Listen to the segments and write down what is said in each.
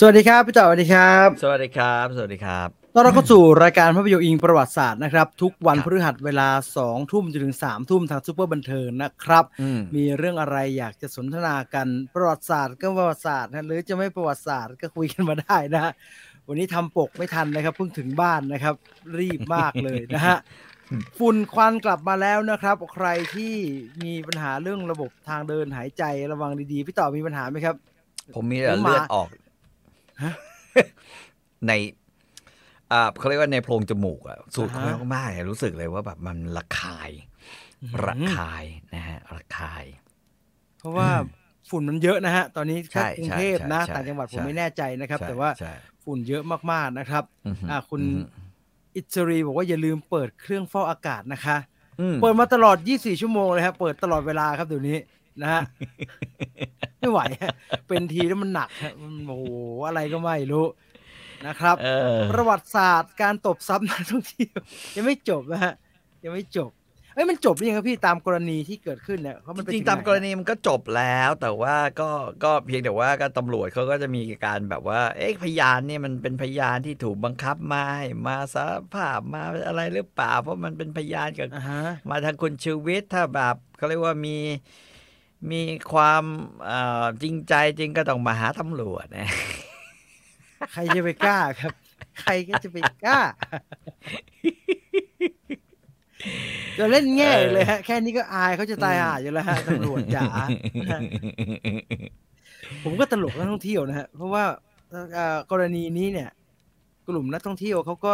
สวัสดีครับพี่ต่อสวัสดีครับ สวัสดีครับ สวัสดีครับต้อนรับเข้าสู่รายการภาพยนตร์อิงประวัติศาสตร์นะครับ ทุกวันครับพฤหัสเวลา2ทุ่มจนถึง3ทุ่มทางซูเปอร์บันเทิงนะครับอืมมีเรื่องอะไรอยากจะสนทนากันประวัติศาสตร์ก็ประวัติศาสตร์นะหรือจะไม่ประวัติศาสตร์ก็คุยกันมาได้นะฮะวันนี้ทำปกไม่ทันนะครับเพิ่งถึงบ้านนะครับ รีบมากเลยนะฮะฝุ่นควันกลับมาแล้วนะครับ ใครที่มีปัญหาเรื่องระบบทางเดินหายใจระวังดีๆพี่ต่อมีปัญหาไหมครับ ผมมีแต่ผมมาเลือดออกฮะ ในอ่าเขาเรียกว่าในโพรงจมูกอะสูดอ่าเข้าฮะไปมากๆเนี่ยรู้สึกเลยว่าแบบมันระคายระคายนะฮะระคาย เพราะว่าฝุ่นมันเยอะนะฮะ ตอนนี้ใช่แค่กรุงเทพนะใช่ใช่ต่างจังหวัดผมใช่ไม่แน่ใจนะครับใช่แต่ว่าใช่ฝุ่นเยอะมากๆนะครับอือฮึอ่าคุณอือฮึอิสรีบอกว่าอย่าลืมเปิดเครื่องฟอกอากาศนะคะอืมเปิดมาตลอด 24 ชั่วโมงเลยครับเปิดตลอดเวลาครับเดี๋ยวนี้ นะฮะไม่ไหวฮะเป็นทีแล้วมันหนักฮะมันโอ้โหอะไรก็ไม่รู้นะครับเออประวัติศาสตร์การตบซับนักท่องเที่ยวยังไม่จบนะฮะยังไม่จบเอ้ยมันจบหรือยังครับพี่ตามกรณีที่เกิดขึ้นเนี่ยเขามันไปจริงถึๆตามไหนกรณีมันก็จบแล้ว แต่ว่าก็ก็เพียงแต่ว่าก็ตำรวจเขาก็จะมีการแบบว่า เอ๊ะพยานเนี่ยมันเป็นพยานที่ถูกบังคับมาให้มาสารภาพมาอะไรหรือเปล่า เพราะมันเป็นพยานกับอ่าฮะมาทางคุณชูวิทย์ถ้าแบบเขาเรียกว่ามี มีความเอ่อจริงใจจริงก็ต้องมาหาตำรวจนะใครจะไปกล้าครับ ใครก็จะไปกล้าจะเล่นแง่เลยฮะ แค่นี้ก็อายเขาจะตายห่าอยู่แล้วฮะตำรวจจ๋าผมก็ตลกนักท่องเที่ยวนะฮะ เพราะว่าเอ่อกรณีนี้เนี่ย กลุ่มนักท่องเที่ยวเขาก็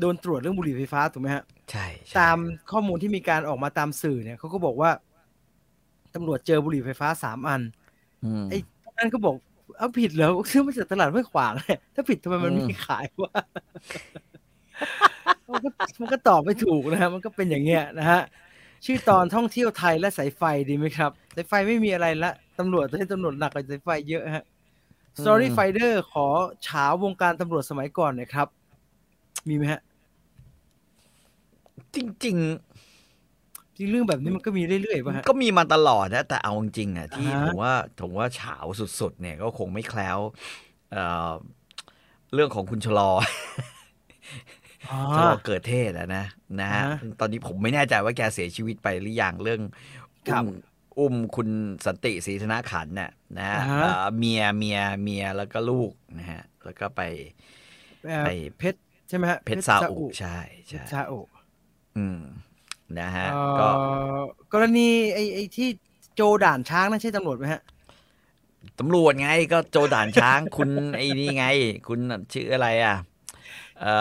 โดนตรวจเรื่องบุหรี่ไฟฟ้าถูกไหมฮะ ใช่ใช่ตามข้อมูลที่มีการออกมาตามสื่อเนี่ยเขาก็บอกว่า ตำรวจเจอบุหรี่ไฟฟ้าสามอันอืมไอ้นั่นก็บอกเอาผิดเหรอซื้อมาจากตลาดห้วยขวางเนี่ยถ้าผิดทำไมมันอืมไม่ขายวะมันก็มันก็ตอบไม่ถูกนะฮะมันก็เป็นอย่างเงี้ยนะฮะชื่อตอนท่องเที่ยวไทยและสายไฟดีไหมครับสายไฟไม่มีอะไรละตำรวจตอนนี้ตำรวจหนักกว่าสายไฟเยอะฮะ Story Finder ขอเฉาวงการตำรวจสมัยก่อนหน่อยครับ มีไหมฮะ จริง จริงเรื่องแบบนี้มันก็มีเรื่อยๆป่ะฮะๆก็มีมาตลอดนะ แต่เอาจริงๆอะที่อ่าฮะผมว่าผมว่าเฉาสุดๆ เนี่ยก็คงไม่แคล้วเอ่อเรื่องของคุณชะลออ๋อชะลอเกิดเทศอะนะนะฮะอ่าฮะตอนนี้ผมไม่แน่ใจว่าแกเสียชีวิตไปหรือยังเรื่องครัอุ้บมอุ้มคุณสันติศรีธนาขันธ์น่ะนะฮะอ่าฮะเอ่อเมียเมียเมียแล้วก็ลูกนะฮะแล้วก็ไปเอ่อไปเพชรใช่ไหมฮะเพชรซาอุใช่เพชใช่รซาอุอืม นะฮะเอ่ก็อกรณีไอ้ไอ้ที่โจด่านช้างนั่นใช่ตำรวจไหมฮะตำรวจไงก็โจด่านช้าง คุณไอ้นี่ไง คุณชื่ออะไรอะเอ่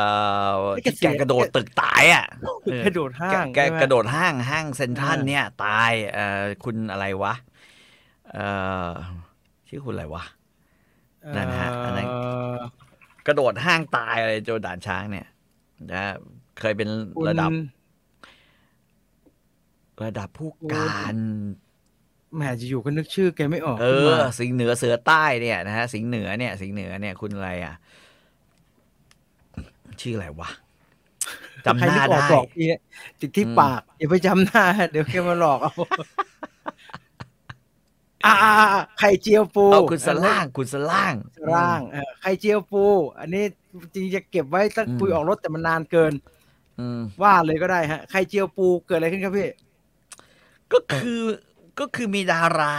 อไอ้เกที่ษีแกยณกระโดดตึกตายอะเออกระโดดห้างแกใช่ไหมกระโดดห้างห้างเซนทรัลอ่าเนี่ย ตายเอ่อคุณอะไรวะเอ่อชื่อคุณอะไรวะนั่นฮะอันนั้นเกระโดดห้างตายอะไรโจด่านช้างเนี่ยนะเคยเป็นคุณระดับ ระดับผู้การแหมจะอยู่ก็นึกชื่อแกไม่ออก เอขึ้นอมาสิงห์เหนือเสือใต้เนี่ยนะฮะ สิงห์เหนือเนี่ย สิงห์เหนือเนี่ยคุณอะไรอะ ชื่ออะไรวะจำหน้าใครนึกออกได้บอกทีเนี่ยติดที่อืมปากอย่าไปจำหน้า เดี๋ยวแกมาหลอกเอาอ่าไข่เจียวปูเอาคุณสล่าง คุณสล่างสล่างเออไข่เจียวปู อันนี้จริงๆจะเก็บไว้ตั้งอืมคุยออกรถแต่มันนานเกินอืมว่าเลยก็ได้ฮะไข่เจียวปูเกิดอะไรขึ้นครับพี่ ก็คือก็คือมีดารา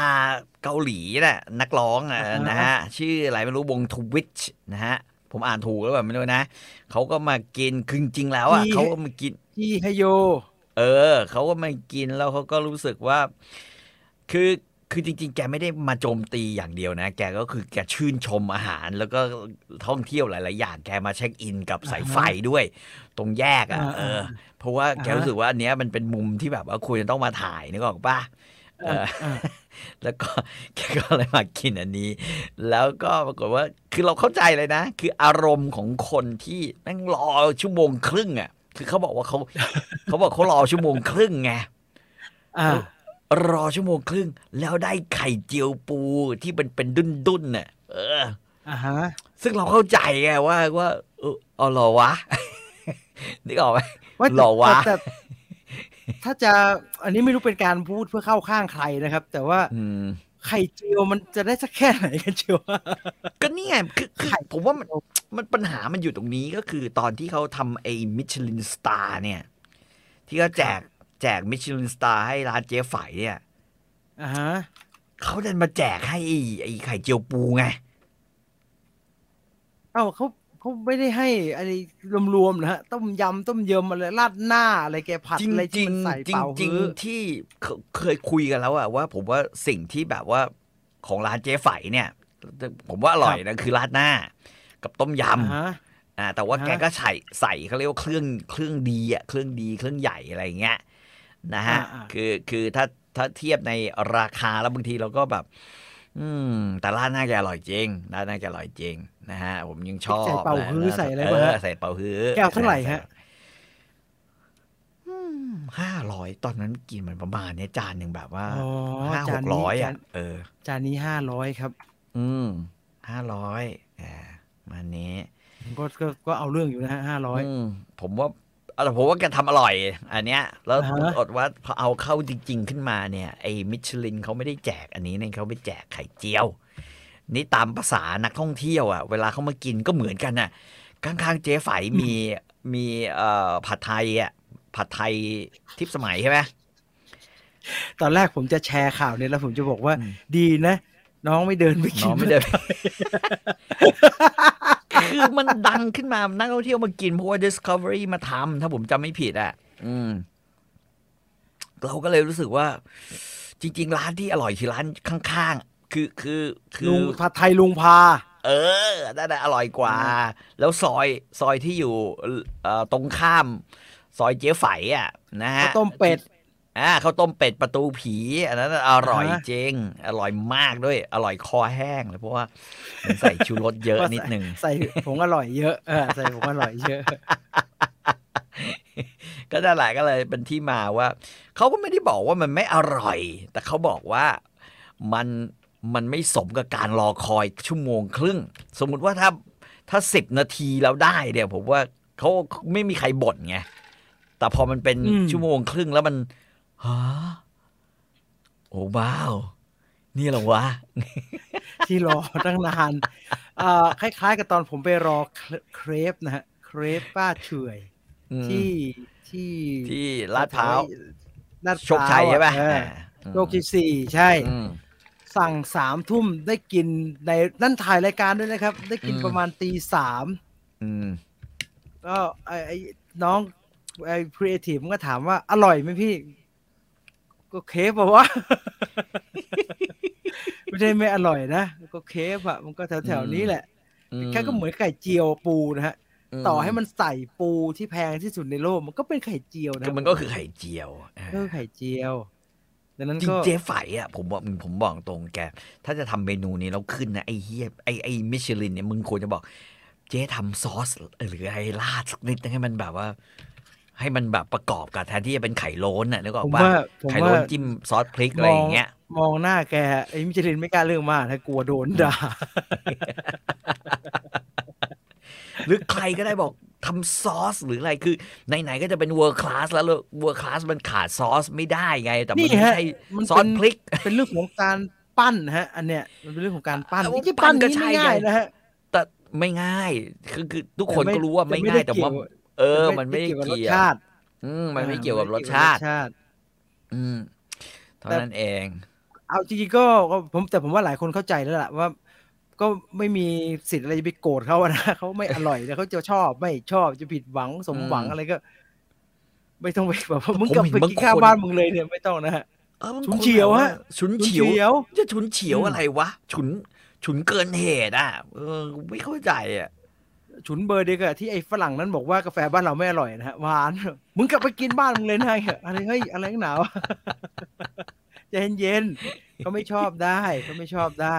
เกาหลีน่ะนักร้องอะอ่าฮะนะฮะชื่ออะไรไม่รู้วงทวิชนะฮะ ผมอ่านถูกแล้วแบบไม่รู้นะเขาก็มากินคือจริงๆแล้วอะเขาก็มากินที่ฮโย เออเขาก็มากินแล้วเขาก็รู้สึกว่า คือ คือจริง ๆ แกไม่ได้มาโจมตีอย่างเดียวนะ แกก็คือแกชื่นชมอาหาร แล้วก็ท่องเที่ยวหลาย ๆ อย่าง แกมาเช็คอินกับสายไฟด้วย ตรงแยกอะอ่าเออ เพราะว่าแกอ่าฮะรู้สึกว่าอันเนี้ยมันเป็นมุมที่แบบว่าควรจะต้องมาถ่ายนึกออกปะเอออ่าแล้วก็แกก็เลยมากินอันนี้ แล้วก็ปรากฏว่าคือเราเข้าใจเลยนะ คืออารมณ์ของคนที่แม่งรอชั่วโมงครึ่งอะ คือเขาบอกว่าเขาเขาบอกเขารอชั่วโมงครึ่งไงอ่า รอชั่วโมงครึ่ง แล้วได้ไข่เจียวปูที่เป็นเป็นดุนดุนๆน่ะเอออ่าฮะซึ่งเราเข้าใจไงว่าว่าเออเอาเหรอวะนึกออกไหมว่าแต่หรอวะแต่แต่ถ้าจะอันนี้ไม่รู้เป็นการพูดเพื่อเข้าข้างใครนะครับ แต่ว่าอืมไข่เจียวมันจะได้สักแค่ไหนกันเชียวก็นี่ไงคือคือไข่ผมว่ามันมันปัญหามันอยู่ตรงนี้ก็คือตอนที่เขาทำไอ้มิชลินสตาร์เนี่ย ที่เขาแจก แจกมิชลินสตาร์ให้ร้านเจ๊ไฝเนี่ยอ่าฮะเขาดันมาแจกให้ไอ้ไอ้ไข่เจียวปูไง เอ้าเขาเขาไม่ได้ให้อะไรรวมๆนะฮะต้มยำต้มเยิมอะไรราดหน้าอะไรแกผัดจริงอะไรจที่ริงมันใส่จริเป่างจริงฮื้อที่เคเคยคุยกันแล้วอะว่า ผมว่าสิ่งที่แบบว่าของร้านเจ๊ไฝเนี่ย ผมว่าอร่อยนะคือราดหน้า กับต้มยอ่าฮะำอ่าแต่ว่าอ่าฮะ แกก็ใส่ใส่เขาเรียกว่าเครื่องเครื่องดีอะเครื่องดีเครื่องใหญ่อะไรอย่างเงี้ย นะฮะอ่าๆคือคือถ้าถ้าเทียบในราคาแล้วบางทีเราก็แบบ อืม แต่ร้านน่าจะอร่อยจริงร้านน่าจะอร่อยจริงนะฮะ ผมยังชอบใส่เป่านะฮื้อใส่อะไรเอบ้างอฮะใส่เป่าฮื้อแก้วเท่าไหร่ฮะห้าร้อยตอนนั้นกินมันประมาณเนี้ยจานหนึ่งแบบว่าอ๋อห้าหจานกนี้ร้อยจาอะนเออ จานนี้ห้าร้อยครับ อืมห้าร้อยอ่ามันนี้ก็ก็ก็เอาเรื่องอยู่นะฮะห้าร้อยอืมผมว่าเอา แต่ผมว่าแกทำอร่อย อันเนี้ย แล้วอ่าฮะอดว่าพอเอาเข้าจริง ๆ ขึ้นมาเนี่ยไอ้มิชลินเขาไม่ได้แจกอันนี้เนี่ยเขาไปแจกไข่เจียว นี่ตามภาษานักท่องเที่ยวอะ เวลาเขามากินก็เหมือนกันน่ะข้างๆเจ๊ไฝมีมีเอ่อผัดไทยอะผัดไทยทิพย์สมัยใช่ไหมตอนแรกผมจะแชร์ข่าวเนี่ยแล้วผมจะบอกว่าอืมดีนะ น้องไม่เดินไปกิน้องไม่เดิน คือมันดังขึ้นมา นักท่องเที่ยวมากินเพราะว่า Discovery มาทำถ้าผมจำไม่ผิดอะ อืม เราก็เลยรู้สึกว่า จริง ๆ ร้านที่อร่อยคือร้านข้างๆ คือคือคืลุองผัดไทยลุงพา เออนั่นน่ะอร่อยกว่า แล้วซอยซอยที่อยู่เอ่อตรงข้าม ซอยเจ๊ไฝอะ นะฮะข้าวต้มเป็ด อ่าข้าวต้มเป็ดประตูผี อันนั้นอร่อยอ่าฮะจริง อร่อยมากด้วย อร่อยคอแห้งเลยเพราะว่ามันใส่ชูรสเยอะนิดนึงใส่ผงอร่อยเยอะเออใส่ผงอร่อยเยอะ ก็นั่นแหละก็เลยเป็นที่มาว่าเขาก็ไม่ได้บอกว่ามันไม่อร่อย แต่เขาบอกว่ามันมันไม่สมกับการรอคอยชั่วโมงครึ่ง สมมุติว่าถ้าถ้าสิบนาทีแล้วได้เนี่ยผมว่าเขาไม่มีใครบ่นไงแต่พอมันเป็นอืมชั่วโมงครึ่งแล้วมัน ฮะโอ้ว้าว นี่เหรอวะ ที่รอตั้งนานเอ่อคล้ายๆ กับตอนผมไปรอเครเครปนะฮะ เครปป้าเฉอยอืมที่ที่ที่ลาดพร้าวลาดพโชคชัยใช่ป่ะเอออ่าโชคชัยสี่ใช่อืมสั่งสามทุ่มได้กินในนั่นถ่ายรายการด้วยนะครับ ได้กินอืมประมาณตีสามอืมก็ไอ้ไอ้น้องไอ้ครีเอทีฟมันก็ถามว่าอร่อยไหมพี่ ก็เคฟบอกว่าไม่ใช่ไม่อร่อยนะก็เคฟอะมันก็แถวแถวๆนี้แหละแค่ก็เหมือนไข่เจียวปูนะฮะต่อให้มันใส่ปูที่แพงที่สุดในโลกมันก็เป็นไข่เจียวนะก็มันก็คือไข่เจียวก็คือไข่เจียวดังนั้นจริงก็เจ๊ไฝอะผมบอกผมบอกตรงแก ถ้าจะทำเมนูนี้แล้วขึ้นนะไอ้เฮียไอ้ไอ้มิชลินเนี่ยมึงควรจะบอก เจ๊ทำซอสหรืออะไรราดสักนิดให้มันแบบว่า ให้มันแบบประกอบกับแทนที่จะเป็นไข่โล้นน่ะนึกออผกมป่ะว่าผมไข่ว่าโล้นจิ้มซอสพริกอะไรอย่างเงี้ย มองหน้าแกไอ้มิชลินไม่กล้าเรื่องมากถ้ากลัวโดนด่า หรือใครก็ได้บอกทำซอสหรืออะไรคือไหนๆก็จะเป็นเวอร์คลาสแล้วเวอร์คลาสมันขาดซอสไม่ได้ไง แต่มันนี่ไม่ฮะใช่มันซอเป็สนพริก เป็นเรื่องของการปั้นฮะ อันเนี้ยมันเป็นเรื่องของการปั้นเอานี่ปั้ปั้นนก็นี้ใช่ไม่ง่ายไงนะฮะแต่ไม่ง่ายคือคือทุกคนแต่ไม่ก็รู้ว่าไม่แต่ไม่ง่ายได้แต่ว่า เกี่ยวเออ มันไม่ได้กับรสเกี่ยวชาติอืมมันไม่อ่าเกี่ยวกับรสไม่ชาติชาติ อืมเท่าแต่นั้นเอง เอาจริงๆก็ก็ผมแต่ผมว่าหลายคนเข้าใจแล้วล่ะว่าก็ไม่มีสิทธิ์อะไรจะไปโกรธเขาอะนะเขาไม่อร่อยแต่เขาจะชอบไม่ชอบจะผิดหวังสมหวังอืมอะไรก็ ไม่ต้องไปแบบว่ามึงผมกลับเห็นไปบางกินข้าวคนบ้านมึงเลยเนี่ยไม่ต้องนะฮะเออบางฉุนคนเฉียวแบบาฮะฉุนฉุนเฉียวเฉียว จะฉุนเฉียวอืมอะไรวะฉุนฉุนเกินเหตุอะเออไม่เข้าใจอะ ฉุนเบอร์เดียวกับที่ไอ้ฝรั่งนั้นบอกว่ากาแฟบ้านเราไม่อร่อยนะฮะหวาน มึงกลับไปกินบ้านมึงเลยนะอะไรเฮ้ยอะไรนักหนาวใจเย็นๆเขาไม่ชอบได้เขาไม่ชอบได้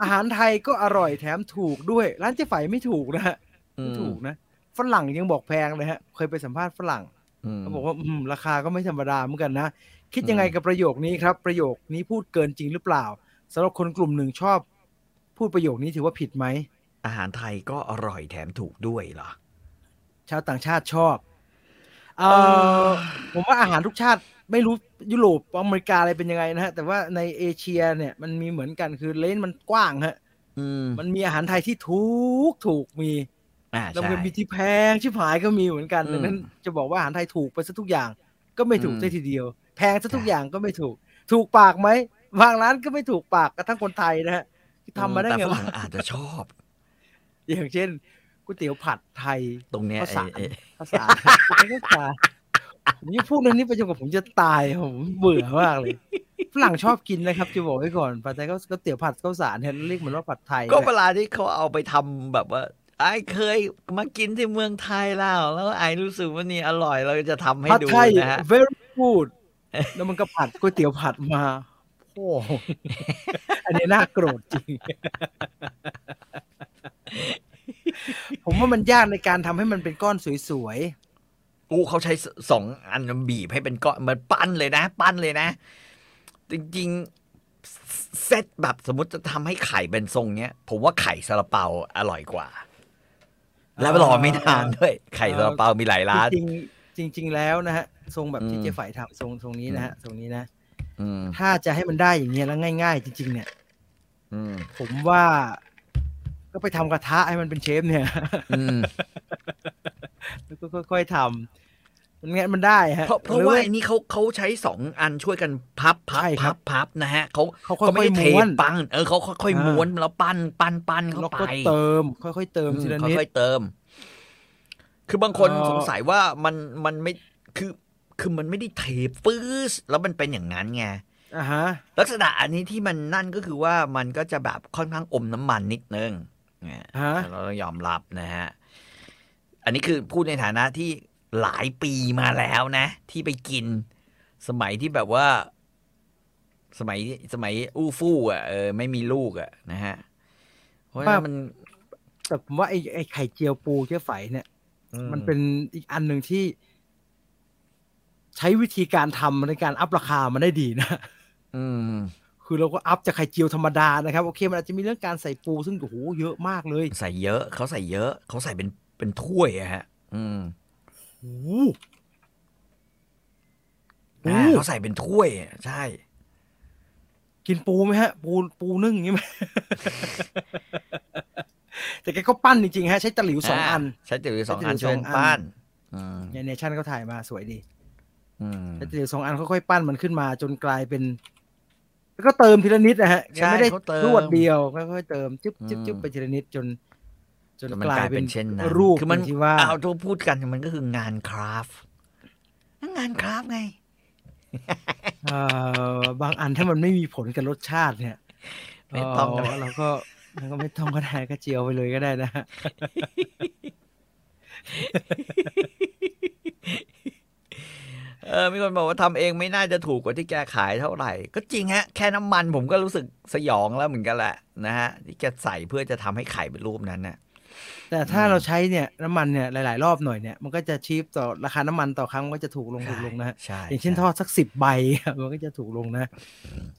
อาหารไทยก็อร่อยแถมถูกด้วย ร้านเจ๊ไฝไม่ถูกนะฮะอืไม่มถูกนะฝรั่งยังบอกแพงเลยฮะ เคยไปสัมภาษณ์ฝรั่งมเขาบอกว่าอืมราคาก็ไม่ธรรมดาเหมือนกันนะคิดยังไงอืมกับประโยคนี้ครับ ประโยคนี้พูดเกินจริงหรือเปล่าสำหรับคนกลุ่มหนึ่งชอบ พูดประโยคนี้ถือว่าผิดไหม อาหารไทยก็อร่อยแถมถูกด้วยเหรอ ชาวต่างชาติชอบเอเอออผมว่าอาหารทุกชาติไม่รู้ยุโรปอเมริกาอะไรเป็นยังไงนะฮะ แต่ว่าในเอเชียเนี่ยมันมีเหมือนกันคือเลนส์มันกว้างฮะอืมมันมีอาหารไทยที่ถูกถูกมีอ่าแล้วใช่มันมีที่แพงชิบหายก็มีเหมือนกันอืมดังนั้นจะบอกว่าอาหารไทยถูกไปซะทุกอย่าง ก็ไม่ถูกอืมซะทีเดียว แพงซะทุกใช่อย่างก็ไม่ถูก ถูกปากไหมบางร้านก็ไม่ถูกปากกระทั่งคนไทยนะฮะที่ทำมาได้แต่ไงฝวะรั่งอาจจะชอบ อย่างเช่นก๋วยเตี๋ยวผัดไทยตรงเนี้ยภาษาไอ้ไอ้ภาษาภาษาผมยังพูดเรื่องนี้ไปจนกว่าผมจะตายผมเบื่อมากเลยฝรั่งชอบกินนะครับจะบอกไว้ก่อนผัดไทยก็ก๋วยเตี๋ยวผัดข้าวสารเนี่ยเรียกเหมือนว่าผัดไทย ก็นะเวลาที่เขาเอาไปทำแบบว่าไอ้เคยมากินที่เมืองไทยแล้ว แล้วไอ้รู้สึกว่านี่อร่อยเราจะทำให้ผัดดูไทยนะฮะ very good แล้วมันก็ผัดก๋วยเตี๋ยวผัดมาโอ้โหอันนี้น่าโกรธจริงผม ว่ามันยากในการทำให้มันเป็นก้อนสวยอู้เขาใช้สสองอันบีบให้เป็นก้อนเหมันปั้นเลยนะ ปั้นเลยนะ จริงๆเซตแบบสมมติจะทำให้ไข่เป็นทรงเนี้ย ผมว่าไข่ซาลาเปาอร่อยกว่า แล้วรอไม่นานด้วย ไข่ซาลาเปามีหลายๆร้านจริงๆจริง ๆ แล้วนะฮะทรงแบบที่อืมเจ๊ฝ่ายทำทรงทรงนี้นะฮะทรงนี้นะอืมถ้าจะให้มันได้อย่างเงี้ยแล้วง่าย ๆ จริง ๆ เนี่ยอืมผมว่า ก็ไปทำกระทะให้มันเป็นเชฟเนี่ยอืมแล้วก็ค่อยๆทำมันงั้นมันได้ฮะ เพราะเพราะหอว่าไอ้นี่เขาเขาใช้สองอันช่วยกันพับพับใช่ครัพับบพับนะฮะเขาเขาค่อยๆก็ไม่ได้เทม้วนปั้นเออเขาค่อยๆอ่าม้วนแล้วปั้นปั้นปั้นเข้าแล้วไปก็เติม ค่อยๆเติมทีละนิดค่อยๆเติม คือบางคนเอ่อสงสัยว่ามันมันไม่คือคือมันไม่ได้เทปื้สแล้วมันเป็นอย่างนั้นไงอ่าฮะลักษณะอันนี้ที่มันนั่นก็คือว่ามันก็จะแบบค่อนข้างอมน้ำมันนิดนึง เนี่ยฮะเราต้องยอมรับนะฮะ อันนี้คือพูดในฐานะที่หลายปีมาแล้วนะ ที่ไปกิน สมัยที่แบบว่า สมัยสมัยอู้ฟู่อะเออไม่มีลูกอะนะฮะเพราะฉะนั้นมันแต่ผมว่าไอ้ไอ้ไข่เจียวปูเจ๊ไฝเนี่ยอืมันเป็นอีกอันหนึ่งที่ ใช้วิธีการทำในการอัพราคามันได้ดีนะ อืม คือเราก็อัพจากไข่เจียวธรรมดานะครับโอเคมันอาจจะมีเรื่องการใส่ปูซึ่งโอ้โหเยอะมากเลย ใส่เยอะเขาใส่เยอะเขาใส่เป็นเป็นถ้วยอะฮะ อืมโอ้โหอ่าโอ้เขาใส่เป็นถ้วยอะใช่ กินปูไหมฮะ ปูปูนึ่งอย่างนี้ไหมแต่แกก็ปั้นจริงๆฮะ ใช้ตะหลิวสองอัน ใช้ตะหลิวสองอันใช้ตะหลิวช่วยสองอันปั้นอืมเนี่ยเนชั่นเขาถ่ายมาสวยดีอืมใช้ตะหลิวสองอันค่อยๆปั้นมันขึ้นมาจนกลายเป็น แล้วก็เติมทีละนิดนะฮะแกใช่ไม่ได้เขาเติมรวดเดียวค่อยๆเติมจึ๊บจึ๊บจึ๊บอืมไปทีละนิดจน จนแต่มันกลากลายยเป็เป็นนเช่นนั้นรูปคือมันย่างที่ว่าเอาถ้าพูดกันมันก็คืองานคราฟต์งานคราฟต์ไงเอ่อบางอันถ้ามันไม่มีผลกับรสชาติเนี่ยไม่ต้องก็ได้เเราก็เราก็ไม่ต้องก็ได้ก็เจียวไปเลยก็ได้นะฮะ เออมีคนบอกว่าทำเองไม่น่าจะถูกกว่าที่แกขายเท่าไหร่ ก็จริงฮะ แค่น้ำมันผมก็รู้สึกสยองแล้วเหมือนกันแหละนะฮะที่แกใส่เพื่อจะทำให้ไข่เป็นรูปนั้นน่ะแต่ถ้าอืมเราใช้เนี่ยน้ำมันเนี่ยหลายๆ รอบหน่อยเนี่ยมันก็จะชีพต่อราคาน้ำมันต่อครั้งก็จะถูกลงถูกลงนะฮะใช่อย่างเช่นใช่ทอดสักสิบใบมันก็จะถูกลงนะ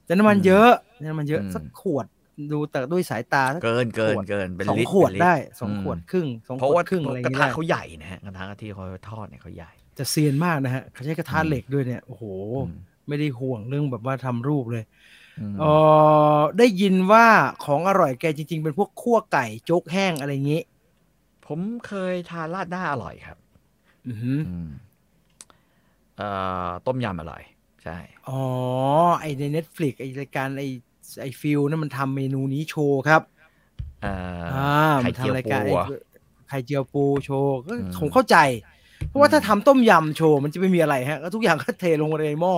แต่น้ำมันเยอะน้ำมันเยอะอืมสักขวดดูแต่ด้วยสายตาสักเกินเกินขวดเกินเป็นสองลิตรขวดเป็นลิตรได้สองอืมขวดครึ่งสองเพขราะวว่าดครึ่งอะไรอกระย่างทะเงี้ยเขาใหญ่นะฮะกระทะที่เขาทอดเนี่ยเขาใหญ่ จะเซียนมากนะฮะเขาใช้กระทะอืมเหล็กด้วยเนี่ยโอ้โหอืมไม่ได้ห่วงเรื่องแบบว่าทำรูปเลยอืมเออได้ยินว่าของอร่อยแกจริง ๆ เป็นพวกคั่วไก่โจ๊กแห้งอะไรอย่างงี้ ผมเคยทานราดหน้าอร่อยครับอือหืออืมเอ่อต้มยำอร่อย ใช่ อ๋อ ไอใน Netflix ไอรายการไอไอฟิลนั่นมันทำเมนูนี้โชว์ครับเอ่อออ่าไข่มันเจียวทำรายการปูไอ้อะไข่เจียวปูโชว์ก็อืมผมเข้าใจ เพราะว่าอืมถ้าทำต้มยำโชว์มันจะไม่มีอะไรฮะก็ทุกอย่างก็เทลงในหม้อ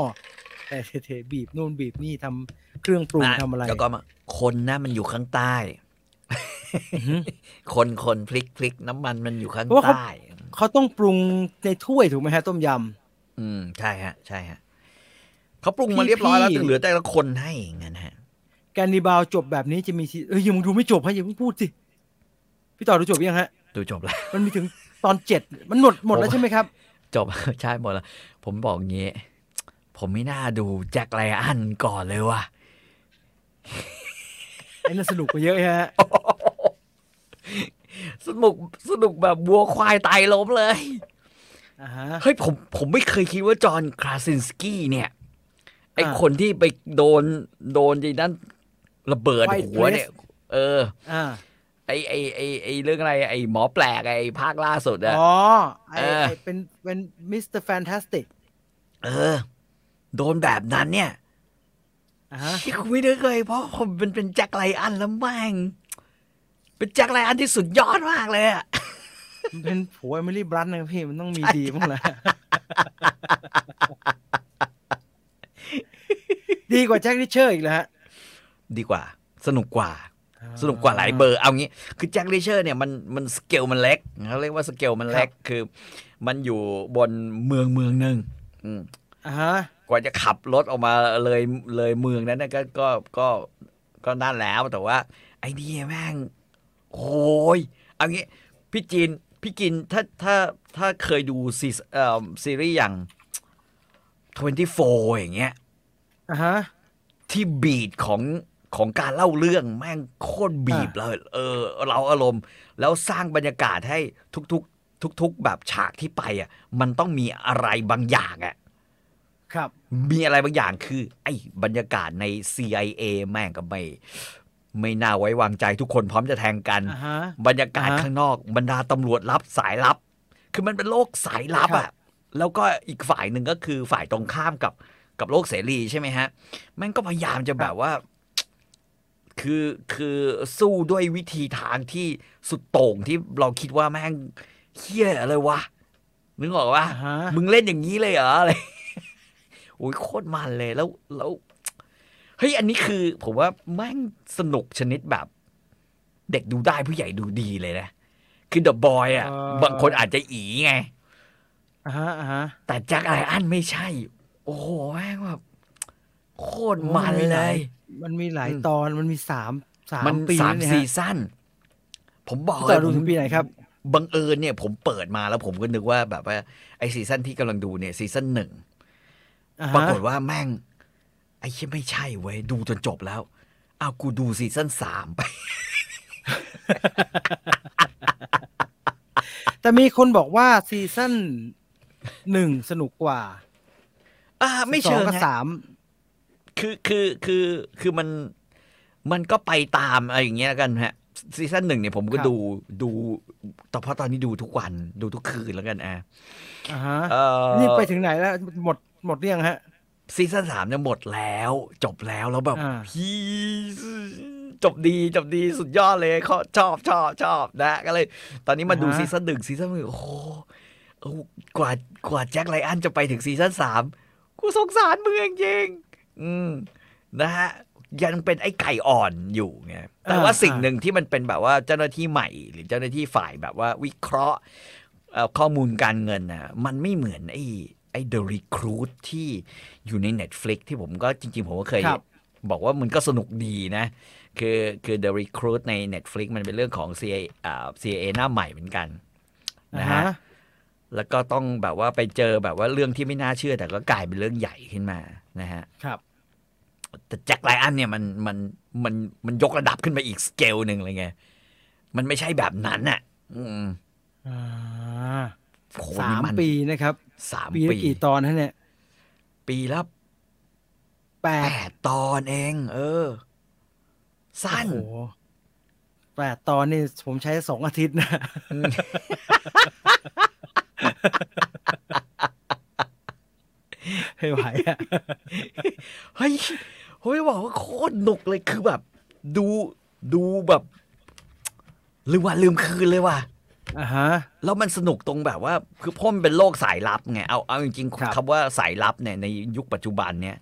แต่เทเทบีบนู่นบีบนี่ทำเครื่องปรุงทำอะไรแล้วก็มาคนนะมันอยู่ข้างใต้อือหือคนคนพลิกพลิกน้ำมันมันอยู่ข้างเพราะว่าเขาใต้เขาต้องปรุงในถ้วยถูกไหมฮะ ต้มยอืมใช่ฮะ ใช่ฮะเขาปรุงมาเรียบร้อยแล้วถึงเหลือแต่ละคนให้อย่างนั้นฮะำแกนนิบาลจบแบบนี้จะมีทีเอ้ยยังมึงดูไม่จบฮะอย่าเพิ่งพูดสิพี่ต่อดูจบยังฮะดูจบแล้วมันมีถึง ตอนเจ็ดมันหมดหมดแล้วใช่ไหมครับ จบใช่หมดแล้ว ผมบอกงี้ ผมไม่น่าดูแจ็คไลอันก่อนเลยว่ะไอ้นั่นสนุกกว่าเยอะฮะสนุกสนุกแบบวัวควายตายล้มเลยอ่าฮะเฮ้ยผมผมไม่เคยคิดว่าจอห์นคราซินสกี้เนี่ยไออ่าคนที่ไปโดนโดนไอ้นั่นระเบิด White หัวเนี่ย เอออ่า ไอไอไอไอเรื่องอะไรไอหมอแปลกไอภาคล่าสุดอะอ๋อไอเออไอเป็นเป็นมิสเตอร์แฟนตาสติกเออ โดนแบบนั้นเนี่ยอ่าฮะที่คุยได้เลยเพราะผมเป็นเป็นแจ็คไรอันแล้วแม่งเป็นแจ็คไรอันที่สุดยอดมากเลยอะมันเป็นผัวเอมิลี่บลันต์นะพี่มันต้องมีดีบ้างแหละดีกว่าแจ็คริชเชอร์อีกแล้วฮะ ดีกว่า สนุกกว่า สนุกกว่าหลายเบอร์เอางี้ คือแจ็คริชเชอร์เนี่ยมันมันสเกลมันเล็กเขาเรียกว่าสเกลมันเล็กคือมันอยู่บนเมืองเมืองหนึ่งอืมอ่าฮะกว่าจะขับรถออกมาเลยเลยเมืองนั้นนะก็ก็ก็ก็นั่นแล้วแต่ว่า ไอเดียแม่งโอ้ยเอางี้พี่จีนพี่กินถ้าถ้าถ้าเคยดูซีเอ่อซีรีส์อย่าง 24 อย่างเงี้ยอ่าฮะที่บีดของ ของการเล่าเรื่องแม่งโคตรบีบเลยเออ เราอารมณ์ แล้วสร้างบรรยากาศให้ทุกๆ ทุก ๆ แบบฉากที่ไปอะ มันต้องมีอะไรบางอย่างอะครับ มีอะไรบางอย่างคือ ไอ้บรรยากาศใน CIA แม่งก็ไม่ไม่น่าไว้วางใจทุกคนพร้อมจะแทงกันอ่าฮะบรรยากาศอ่าฮะข้างนอก บรรดาตำรวจลับสายลับ คือมันเป็นโลกสายลับครัอะบแล้วก็อีกฝ่ายหนึ่งก็คือฝ่ายตรงข้ามกับกับโลกเสรีใช่ไหมฮะ แม่งก็พยายามจะแบบว่า คือคือสู้ด้วยวิธีทางที่สุดโต่งที่เราคิดว่าแม่งเฮี้ยอะไรวะนึกออกว่าอ่าฮะมึงเล่นอย่างนี้เลยเหรออะไรโอ้ยโคตรมันเลยแล้วแล้วเฮ้ยอันนี้คือ ผมว่าแม่งสนุกชนิดแบบ เด็กดูได้ผู้ใหญ่ดูดีเลยนะ คือเดอะบอยอะเอ่อบางคนอาจจะอีไงอ่าฮะอ่าฮะแต่แจ็คไออันไม่ใช่ โอ้โหแม่งแบบโคตรมันเลย มันมีหลายอืมตอนมันมีสามสามมันปีสามเนี่ยซีฮะซั่นผมบอกต่อเลยดูผมถึงปีไหนครับบังเอิญเนี่ย ผมเปิดมาแล้วผมก็นึกว่าแบบว่าไอซีซั่นที่กำลังดูเนี่ยซีซั่นหนึ่งอ่าปราฮะกฏว่าแม่ง ไอ้เชี่ยไม่ใช่เว้ยดูจนจบแล้วอ้าวกูดูซีซั่นสามไป แต่มีคนบอกว่าซีซั่นหนึ่งสนุกกว่า อ่า ไม่สอเชิงงกับฮะสาม คือคือคือคือมันมันก็ไปตามอะไรอย่างเงี้ยแล้วกันฮะซีซั่นหนึ่งเนี่ยผมก็ดูดูแต่เพราะตอนนี้ดูทุกวันดูทุกคืนแล้วกันอะอ่าฮะเออนี่ไปถึงไหนแล้ว หมดหมดเรื่องฮะซีซั่นสามเนี่ยหมดแล้ว จบแล้วแล้วแบบอ่าฮีจบดีจบดีสุดยอดเลยเขาชอบชอบชอบนะ ก็เลย ตอนนี้มาดูซีซั่นหนึ่งซีซั่นหนึ่งโอ้โหเออกว่ากว่าแจ็คไรอันจะไปถึงซีซั่นสามกูสงสารมึงจริงๆ อืมนะฮะยังเป็นไอ้ไก่อ่อนอยู่ไงแต่ว่าอ่าสิ่งหนึ่งที่มันเป็นแบบว่าเจ้าหน้าที่ใหม่ หรือเจ้าหน้าที่ฝ่ายแบบว่าวิเคราะห์เอ่อข้อมูลการเงินนะมันไม่เหมือนไอ้ไอ้ The Recruit ที่อยู่ใน Netflix ที่ผมก็จริง ๆ ผมก็เคยครับบอกว่ามันก็สนุกดีนะ คือคือ The Recruit ใน Netflix มันเป็นเรื่องของ CIA อ่า CIA หน้าใหม่เหมือนกันอ่านะฮะฮะแล้วก็ต้องแบบว่าไปเจอแบบว่าเรื่องที่ไม่น่าเชื่อแต่ก็กลายเป็นเรื่องใหญ่ขึ้นมานะฮะครับ แต่แจ็คไลอันเนี่ยมันมันมันมันยกระดับขึ้นไปอีกสเกลหนึ่งเลยไง มันไม่ใช่แบบนั้นอะ อืมอ่าโหสานี่มนปีนะครับสามปีละปีกี่ตอนฮะเนี่ย ปีละแปแปดดตอนเอง เออ สั้นโอ้โหแปดตอนนี่ผมใช้สองอาทิตย์นะไม่ไหวอะเฮ้ย เฮ้ยบอกว่าโคตรหนุกเลยคือแบบ ดูดูแบบลืมวันลืมคืนเลยว่ะอ่าฮะแล้วมันสนุกตรงแบบว่า คือพ่อมันเป็นโลกสายลับไงเอาเอาจริงครับๆคำว่าสายลับเนี่ยในยุคปัจจุบันเนี่ย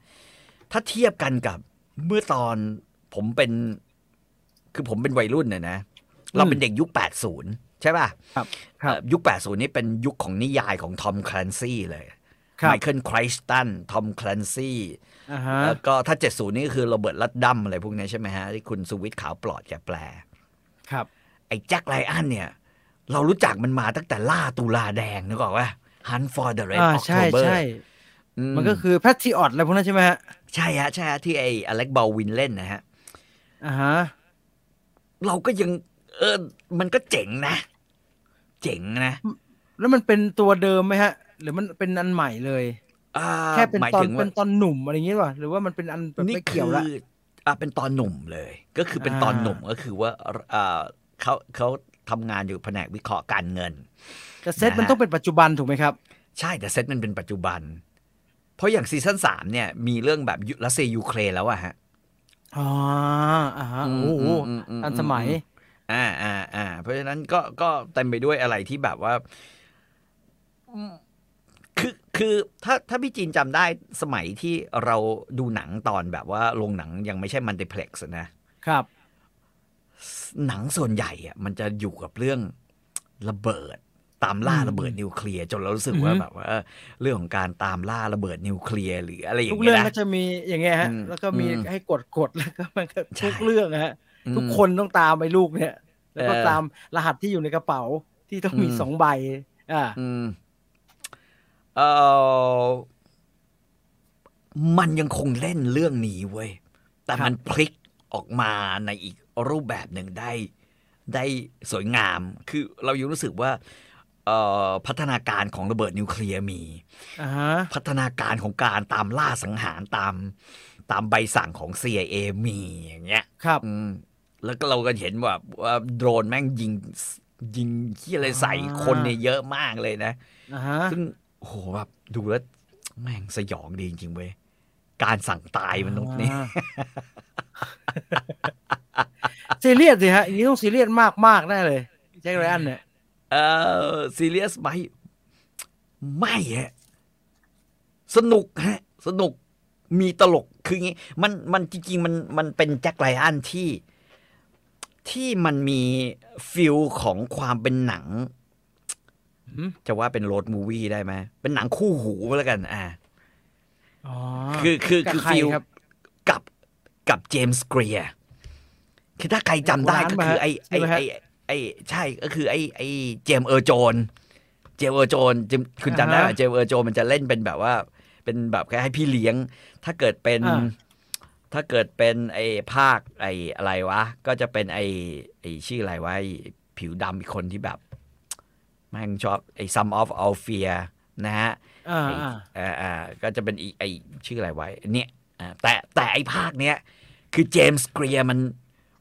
ถ้าเทียบกันกับเมื่อตอนผมเป็น คือผมเป็นวัยรุ่นเนี่ยนะ เราเป็นเด็กยุค 80 ใช่ป่ะ ครับครับเอ่อยุค 80 นี่เป็นยุคของนิยายของทอมคลันซี่เลยครับไมเคิลไครสตันทอมคลันซี่อ่าฮะ แล้วก็ถ้า 70 นี่ก็คือโรเบิร์ตลัดดัมอะไรพวกนี้ใช่ไหมฮะ ที่คุณสวิตขาวปลอดแกแปล ครับ ไอ้แจ็คไลอันเนี่ย เรารู้จักมันมาตั้งแต่ล่าตุลาแดงนึกออกว่า Hunt for the Red อ่าใช่ October ใช่อืมันก็คือแพทริออตอะไรพวกนั้นใช่ไหมฮะ ใช่ฮะ ใช่ฮะ ที่ไอ้อเล็กบอลวินเล่นนะฮะอ่าฮะเราก็ยัง เออ มันก็เจ๋งนะ เจ๋งนะ แล้วมันเป็นตัวเดิมไหมฮะ หรือมันเป็นอันใหม่เลยอ่า แค่เป็นหมายตอนถึงว่าเป็นตอนหนุ่มอะไรอย่างเงี้ยป่ะหรือว่ามันเป็นอันแบบนี่ไม่คืเกี่ยวอละอ่าเป็นตอนหนุ่มเลย ก็คือเป็นตอนอ่าหนุ่มก็คือว่าอ่าเขาเขาทำงานอยู่แผนกวิเคราะห์การเงินแต่เซตมันนะฮะต้องเป็นปัจจุบันถูกไหมครับ ใช่แต่เซตมันเป็นปัจจุบัน เพราะอย่างซีซั่นสามเนี่ย มีเรื่องแบบยุรัสเซียยูเครนแล้วอะฮะอ๋ออ่าฮะอืมโอ้โหอืมอืมทันสมัย อ่าอ่าอ่าเพราะฉะนั้นก็ก็เต็มไปด้วยอะไรที่แบบว่าอืม คือคือถ้าถ้าพี่จีนจำได้สมัยที่เราดูหนังตอนแบบว่าโรงหนังยังไม่ใช่ multiplex นะครับ หนังส่วนใหญ่อะมันจะอยู่กับเรื่องระเบิดตามล่าอืมระเบิดนิวเคลียร์จนเรารู้สึกว่าอือฮึแบบว่า เรื่องของการตามล่าระเบิดนิวเคลียร์หรืออะไรอย่าทุกเรื่เงี้องนะก็จะมีอย่างเงี้ยฮะอืมแล้วก็มีอืมให้กดกดแล้วก็มันก็ใช่ทุกเรื่องนะฮะอืมทุกคนต้องตามไปลูกเนี่ย แล้วก็เออตามรหัสที่อยู่ในกระเป๋าที่ต้องมีอืมสองใบ อ่าอืม เออมันยังคงเล่นเรื่องนี้เว้ย แต่ครับมันพลิกออกมาในอีกรูปแบบหนึ่งได้ ได้สวยงาม คือเรายังรู้สึกว่าเอ่อพัฒนาการของระเบิดนิวเคลียร์มีอ่าฮะพัฒนาการของการตามล่าสังหารตาม ตามใบสั่งของ CIA มีอย่างเงี้ย ครับอืมแล้วก็เราก็เห็นว่าว่าโดรนแม่งยิงยิงที่อะไรใส่อ่าคนเนี่ยเยอะมากเลยนะอ่าฮะซึ่ง โอ้โหแบบดูแล้วแม่งสยองดีจริงๆเว้ยการสั่งตายมนุษย์นี่อ่าซีเรียสสิฮะอย่างนี้ต้องซีเรียสมากมากๆแน่เลยแจ็คไรอันเนี่ยเออซีเรียสไหมไม่ฮะสนุกฮะ สนุกมีตลกคืองี้มันมันจริงๆมันมันเป็นแจ็คไรอันที่ที่มันมี feel ของความเป็นหนังอืม จะว่าเป็น road movie ได้ไหมเป็นหนังคู่หูก็แล้วกัน อ่าอ๋อคือคือกับคือใครฟิลครับกับกับเจมส์เกรียร์คือถ้าใครจำได้ก็คือไอ้ใช่ไอ้ไหมฮะไอ้ไอ้ใช่ก็คือไอ้ไอ้เจมส์เอิร์ลโจนส์ เจมส์เอิร์ลโจนส์คุณจำได้ไหมอ่าฮะเจมส์เอิร์ลโจนส์มันจะเล่นเป็นแบบว่า เป็นแบบคล้ายๆพี่เลี้ยง ถ้าเกิดเป็นอ่าถ้าเกิดเป็นไอ้ภาคไอ้อะไรวะ ก็จะเป็นไอ้ไอ้ชื่ออะไรวะไอ้ผิวดำอีกคนที่แบบแม่งชอบไอ้ Sum of All Fear นะฮะอ่าไอ้อ่าอ่าอ่าก็จะเป็นอีไอชื่ออะไรไว้เนี่ยอ่าแต่แต่ไอภาคเนี้ยคือเจมส์เกรียร์มัน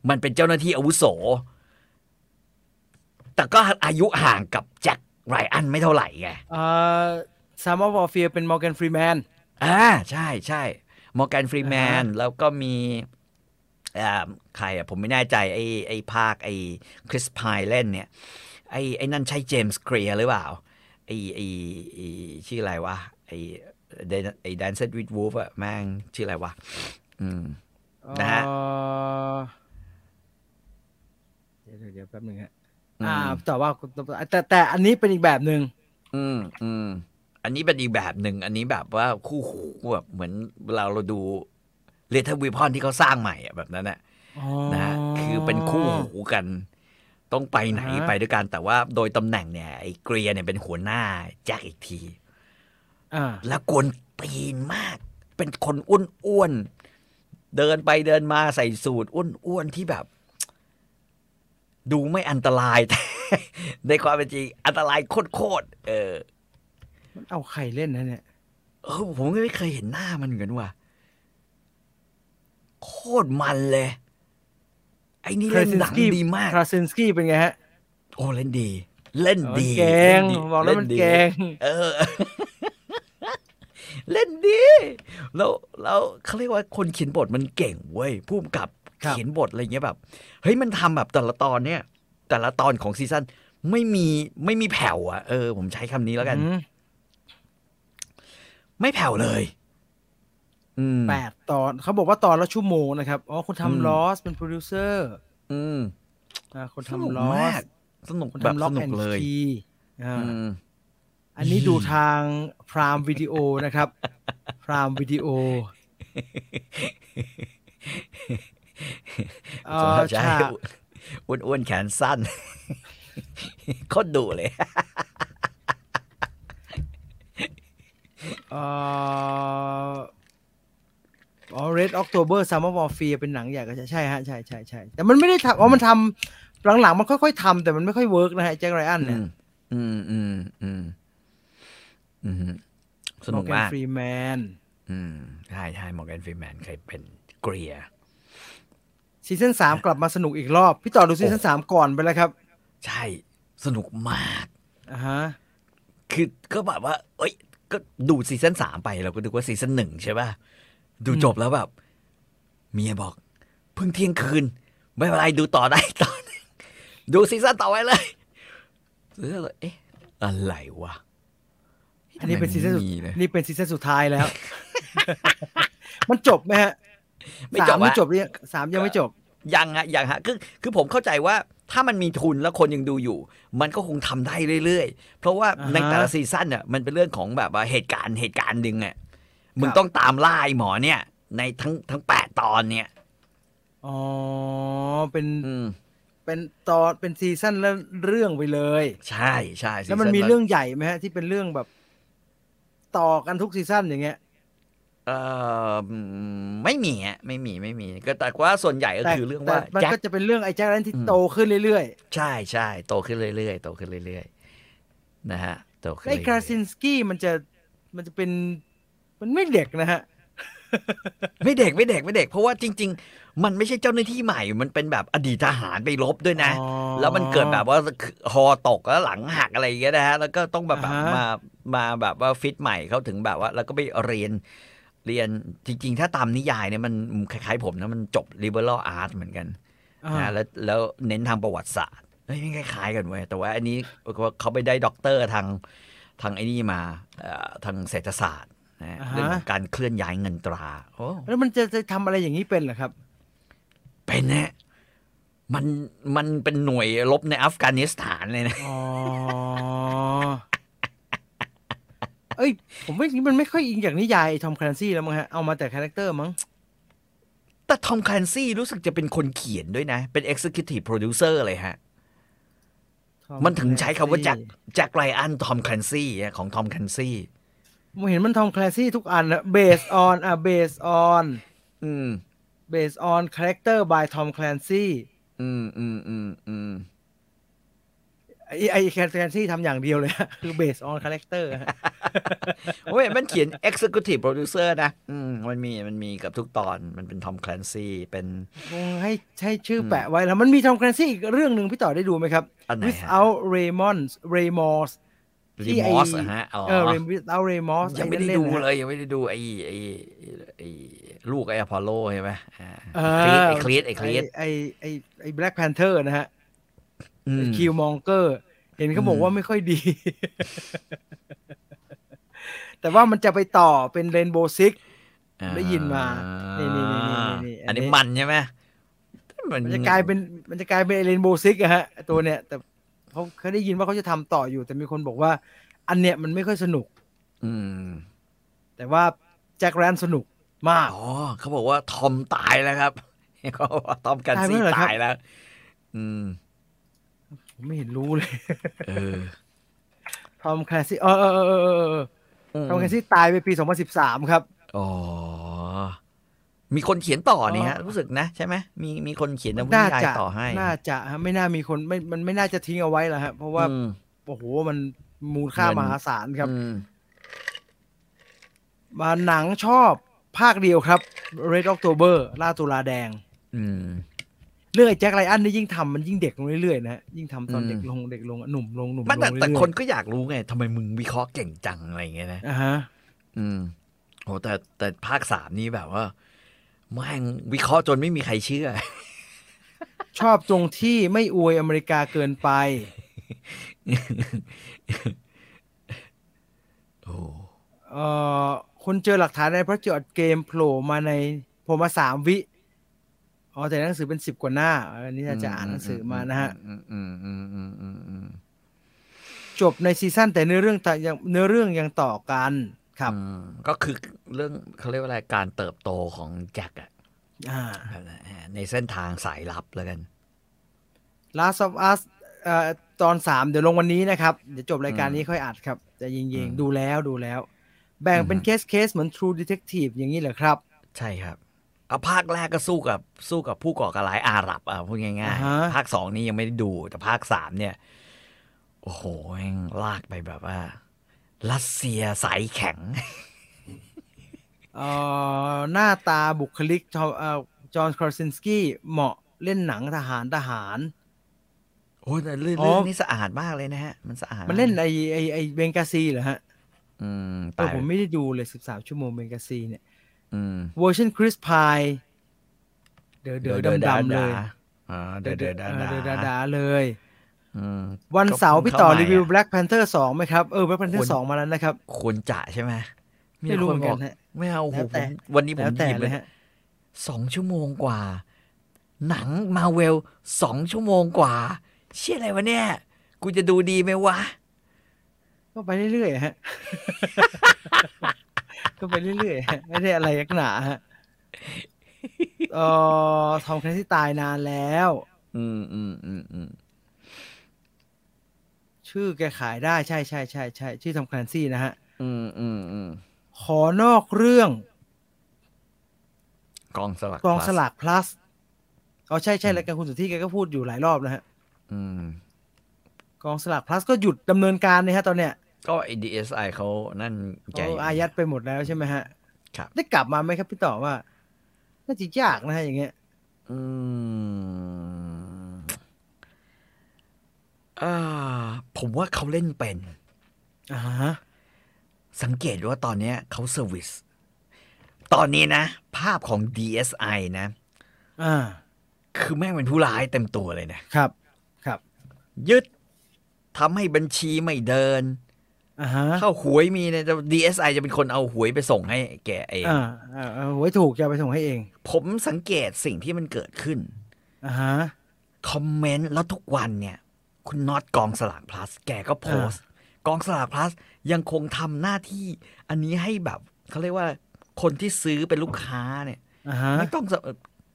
มันเป็นเจ้าหน้าที่อาวุโส แต่ก็อายุห่างกับแจ็คไรอันไม่เท่าไหร่ไงอ่า Sum of All Fears เป็นมอร์แกนฟรีแมนอ่าใช่ใช่มอร์แกนฟรีแมนอ่าฮะแล้วก็มีอ่าใครอะผมไม่แน่ใจไอไอภาคไอคริสไพน์เล่นเนี่ย ไอไอนั่นใช่เจมส์เกรียร์หรือเปล่าไอไอไอชื่ออะไรวะไอเดนไอ Dances with Wolves อะแม่งชื่ออะไรวะอืมนะฮะเอ่อเดี๋ยวเดี๋ยวเดี๋ยวแป๊บหนึ่งฮะอืมอ่าแต่ว่าแต่แต่อันนี้เป็นอีกแบบหนึ่งอืมอืมอันนี้เป็นอีกแบบหนึ่งอันนี้แบบว่าคู่หูแบบเหมือนเวลาเราดู Lethal Weapon ที่เขาสร้างใหม่อะแบบนั้นอะอ๋อนะฮะคือเป็นคู่หูกัน ต้องไปไหนอ่าฮะไปด้วยกัน แต่ว่าโดยตำแหน่งเนี่ยไอ้เกรียเนี่ยเป็นหัวหน้าแจ็คอีกทีอ่าแล้วกวนตีนมาก เป็นคนอ้วนอ้วนๆ เดินไปเดินมาใส่สูตรอ้วนอ้วนๆ ที่แบบ ดูไม่อันตรายแต่ในความเป็นจริง อันตรายโคตรๆเออ มันเอาใครเล่นนะเนี่ยเออผมก็ไม่เคยเห็นหน้ามันเหมือนกันว่ะโคตรมันเลย ไอ้นี่เล่นหนังดีมากคราซินสกี้เป็นไงฮะ โอ้เล่นดี เล่นดีเก่งเล่นดีบอกแล้วมันเดีเก่งเออ เล่นดี แล้วแล้วเขาเรียกว่าคนเขียนบทมันเก่งเว้ยผู้กำกับครับเขียนบทอะไรเงี้ยแบบ เฮ้ยมันทำแบบแต่ละตอนเนี่ย แต่ละตอนของซีซั่นไม่มีไม่มีแผ่วอะเออ ผมใช้คำนี้แล้วกันอืมไม่แผ่วเลยอืม แปดตอนเขาบอกว่าตอนละชั่วโมงนะครับ อ๋อคนอืมทำลอสเป็นโปรดิวเซอร์อืมอ่าคนสนุกทำลอมาสกสนุกคนแบบทำล็อสกนุแอกนเลยทีอ่าอืมอันนี้ดูทางพรามวิดีโอนะครับพรามวิดีโอเออใช่ฉากอ้วนอ้วนๆแขนสั้นโคตรดุเลยเอ่อ อ๋อ Red October Summer Warfare เป็นหนังใหญ่ก็ใช่ใช่ฮะใช่ใช่ใช่แต่มันไม่ได้ทำอ๋อมันทำหลังๆ มันค่อยๆทำแต่มันไม่ค่อย work นะฮะแจ็คไรอันเนี่ยอืมอืมอืมอืมอืมสนุกมอร์แกนมากฟรีแมนอืมใช่ใช่มอร์แกนฟรีแมนเคยเป็นเกรียซีซั่นสามกลับมาสนุกอีกรอบ พี่ต่อดูซีซั่นสามก่อนไปแล้วครับ ใช่สนุกมากอ่าฮะคือก็แบบว่า เอ้ย ก็ดูซีซั่นสามไปเราก็ดูว่าซีซั่นหนึ่งใช่ป่ะ ดูจบแล้วแบบ เมียบอก เพิ่งเที่ยงคืน ไม่เป็นไรดูต่อได้ต่อดูซีซั่นต่อไปเลยแล้วเราเอ๊ะอะไรวะอันนี้เป็นซีซั่นสุดทำไมไม่มีเลยนี่เป็นซีซั่นสุดท้ายแล้ว มันจบไหมฮะไม่จบสามไม่อะจบเนี่ยสามยังไม่จบ ยังฮะยังฮะคือคือผมเข้าใจว่าถ้ามันมีทุนแล้วคนยังดูอยู่ มันก็คงทำได้เรื่อยๆ เพราะว่าอ่าฮะในแต่ละซีซั่นเนี่ยมันเป็นเรื่องของแบบว่าเหตุการณ์เหตุการณ์หนึ่งอะ มึงครับต้องตามล่าไอ้หมอเนี่ย ในทั้งทั้งแปดตอนเนี่ยอ๋อเป็นอืมเป็นตอนเป็นซีซั่นแล้วเรื่องไปเลย ใช่ใช่แล้วมันซีซั่นมีเรื่องใหญ่ไหมฮะ ที่เป็นเรื่องแบบ ต่อกันทุกซีซั่นอย่างเงี้ยเอออืมไม่มีฮะไม่มีไม่มี ก็แต่ว่าส่วนใหญ่ก็แต่คือเรื่องแต่ว่ามันแจ็คก็จะเป็นเรื่องไอ้แจ็คไรอันที่อืมโตขึ้นเรื่อยใช่ใช่โตขึ้นเรื่อยๆโตขึ้นเรื่อยๆนะฮะโตๆขึ้นไอ้เรื่อยๆคราซินสกี้มันจะมันจะเป็น มันไม่เด็กนะฮะไม่เด็กไม่เด็กไม่เด็ก เพราะว่าจริง ๆ มันไม่ใช่เจ้าหน้าที่ใหม่ มันเป็นแบบอดีตทหารไปรบด้วยนะอ๋อแล้วมันเกิดแบบว่าคอตกแล้วหลังหักอะไรอย่างเงี้ยนะฮะ แล้วก็ต้องแบบแบบอ่าฮะมามาแบบว่าฟิตใหม่เขาถึงแบบว่า แล้วก็ไปเรียนเรียนจริง ๆ ถ้าตามนิยายเนี่ยมันคล้ายๆผมนะมันจบ liberal art เหมือนกันอ่านะแล้วแล้วเน้นทางประวัติศาสตร์เฮ้ยไม่คล้ายๆกันเว้ยแต่ว่าอันนี้เขาไปได้ด็อกเตอร์ทางทางไอ้นี่มาเอ่อทางเศรษฐศาสตร์ นะเรื่องของการเคลื่อนย้ายเงินตราโอ้แล้วมันจะจะทำอะไรอย่างนี้เป็นเหรอครับ เป็นนะมันมันเป็นหน่วยรบในอัฟกานิสถานเลยนะอ๋อเอ้ย ผมว่านี่มันไม่ค่อยอิงจากนิยายทอมแคลนซี่แล้วมั้งฮะ เอามาแต่ character มั้ง แต่ทอมคลนซี่รู้สึกจะเป็นคนเขียนด้วยนะ เป็น Executive Producer เลยฮะ Tom มันถึงใช้คำว่า Clancy แจ็คแจ็คไรอันทอมคลนซี่ของทอมคลนซี่ ผมเห็นมันทอมคลนซี่ทุกอันนะ based on อะ based on อืม based on character by Tom Clancy อืมอืมอืมอืมไอ้ไอ้ Clancy ทำอย่างเดียวเลยฮะคือ based on character ฮะโอ้ยมันเขียน Executive Producer นะ อืมมันมีมันมีกับทุกตอนมันเป็นทอมคลนซี่เป็นคงให้ให้ชื่อแปะไว้แล้ว มันมีทอม Clancy อีกเรื่องหนึ่งพี่ต่อได้ดูไหมครับอันไหนฮะ without Raymond Ramos รีที่ไอ้มอสอะฮะอ๋อเออ without Ramos ยังไม่ได้อ้ดูนั่นๆเลยยังไม่ได้ดูไอ้ไอ้ไอ้ลูกไอ้อพอลโลใช่ไหมอ่าเอไอ้คลีดไอ้คลีดไอ้ไอ้ไอ้ Black Panther นะฮะอืมคิวมองเกอร์ เห็นเขาบอกอืมว่าไม่ค่อยดี แต่ว่ามันจะไปต่อเป็นเรนโบว์ซิกได้ยินมา นี่นี่นี่นี่นี่อัอันนนี้นี้มันใช่ไหมมันจะกลายเป็นมันจะกลายเป็นเรนโบว์ซิกอะฮะ ตัวเนี้ยแต่ เขาเขาได้ยินว่าเขาจะทำต่ออยู่ แต่มีคนบอกว่า อันเนี้ยมันไม่ค่อยสนุก อืม แต่ว่าแจ็คแรนสนุกมากอ๋อเขาบอกว่าทอมตายแล้วครับเขาบอกว่าทอมกันตายซี่เมื่อไหร่ครับตายแล้ว อืมผมไม่เห็นรู้เลยเออทอมแคลซี่เออเออเออเออเออทอมแคลซี่ตายไปปี2013ครับ อ๋อ มีคนเขียนต่อนี่ฮะอ๋อรู้สึกนะใช่ไหมมีมีคนเขียนนวนิน่ายายจะต่อให้ น่าจะฮะไม่น่ามีคนไม่มันไม่น่าจะทิ้งเอาไว้แล้วฮะเพราะว่าอืมโอ้โหมันมูลค่าเงินมหาศาลครับอืมมาหนังชอบภาคเดียวครับ Red October ล่าตุลาแดง อืมเรื่องไอ้แจ็คไรอันนี่ยิ่งทำมันยิ่งเด็กลงเรื่อยๆนะฮะยิ่งทำตอนอืมเด็กลงเด็กลงหนุ่มลงหนุ่มลมันงแต่เรื่อยๆแต่คนก็อยากรู้ไงทำไมมึงวิเคราะห์เก่งจังอะไรอย่างเงี้ยนะอ่าฮะ อืมโอ้แต่แต่ภาคสามนี่แบบว่า แม่งวิเคราะห์จนไม่มีใครเชื่อ ชอบตรงที่ไม่อวยอเมริกาเกินไป โอ้เอ่อคนเจอหลักฐานในพระจอดเกมโผล่มาในผมมาสามวิอ๋อแต่หนังสือเป็นสิบกว่าหน้า อันนี้น่าจะอ่านหนังสือมานะฮะอืมอืมอืมอืมอืมอืมจบในซีซั่นแต่เนื้อเรื่องต่างยังเนื้อเรื่องยังต่อกัน ครับอืมก็คือเรื่องเขาเรียกว่าอะไรการเติบโตของแจ็คอะอ่าในเส้นทางสายลับแล้วกัน Last of Us เอ่อตอนสามเดี๋ยวลงวันนี้นะครับ เดี๋ยวจบรายการนี้ค่อยอัดครับแต่ยิงอืมๆดูแล้วดูแล้ว แบ่งเป็นอืมเคสเคสเหมือน True Detective อย่างนี้เหรอครับ ใช่ครับเอาภาคแรกก็สู้กับสู้กับผู้ก่อการร้ายอาหรับอะพูดง่ายอ่าฮะๆภาคสองนี่ยังไม่ได้ดู แต่ภาคสามเนี่ย โอ้โหแม่งลากไปแบบว่า รัสเซียสายแข็งเอ่อหน้าตาบุคลิกจอเอ่อจอห์นครอซินสกี้เหมาะเล่นหนังทหารทหาร โอ้แต่เรื่องอ๋อเรื่องนี้สะอาดมากเลยนะฮะ มันสะอาดมันเล่นากไอไอไอเบงกาซีเหรอฮะ อืมเออตายผมไม่ได้ดูเลยสิบสามชั่วโมงเบงกาซีเนี่ยอืมเวอร์ชันคริสพายเดือดเดือดดำๆเลยอ่าเดือดเดือดเอดาอเดือดดาดาๆเลยอืม วันเสาร์ก็พี่ต่อเข้ามารีวิวอะ Black Panther สองไหมครับ เออ Black คว Panther รสองมาแล้วนะครับควรจะใช่ไหมไม่รู้เหมือนกันคบฮะไม่เอาโอ้โหแล้วแต่ผมวันนี้ผแล้มวแต่หยิบเลเลยยฮะสองชั่วโมงกว่า หนังมาเวลสองชั่วโมงกว่า เชี่ยอะไรวะเนี่ย กูจะดูดีไหมวะ ก็ไปเรื่อยๆฮะก็ไปเรื่อยๆฮะไม่ได้อะไรยักหนาฮะเออทอมแครนซี่ตายนานแล้ว อืมอืมอืมอืม ชื่อแกขายได้ใช่ใช่ใช่ใช่ชื่อทอมแคลนซี่นะฮะ อืมอืมอืมขอนอกเรื่อง กองสลักกอง plus สลาก plus อ๋อใช่ใช่รายการคุณสุทธิแกก็พูดอยู่หลายรอบนะฮะ อืม กองสลาก plus ก็หยุดดำเนินการเนี่ยฮะตอนเนี้ย ก็ DSI เขานั่นแกเขาอายัดไปหมดแล้วใช่ไหมฮะ ครับ ได้กลับมาไหมครับพี่ต่อว่า น่าจะยากนะฮะอย่างเงี้ย อืมอ่า ผมว่าเขาเล่นเป็นอ่าฮะสังเกตว่าตอนเนี้ยเขาเซอร์วิส ตอนนี้นะ ภาพของ DSI นะอ่าคือแม่งเป็นผู้ร้ายเต็มตัวเลยนะครับ ครับ ยึดทำให้บัญชีไม่เดินอ่าฮะเข้าหวยมีเนี่ยแต่ DSI จะเป็นคนเอาหวยไปส่งให้แกเองอ่าอ่าเอาไว้ถูกจะเอาไปส่งให้เอง ผมสังเกตสิ่งที่มันเกิดขึ้นอ่าฮะคอมเมนต์แล้วทุกวันเนี่ย คุณน็อตกองสลากพลัส แกก็โพสต์ กองสลากพลัสยังคงทำหน้าที่ อันนี้ให้แบบเขาเรียกว่าคนที่ซื้อเป็นลูกค้าเนี่ยอ่าฮะไม่ต้องส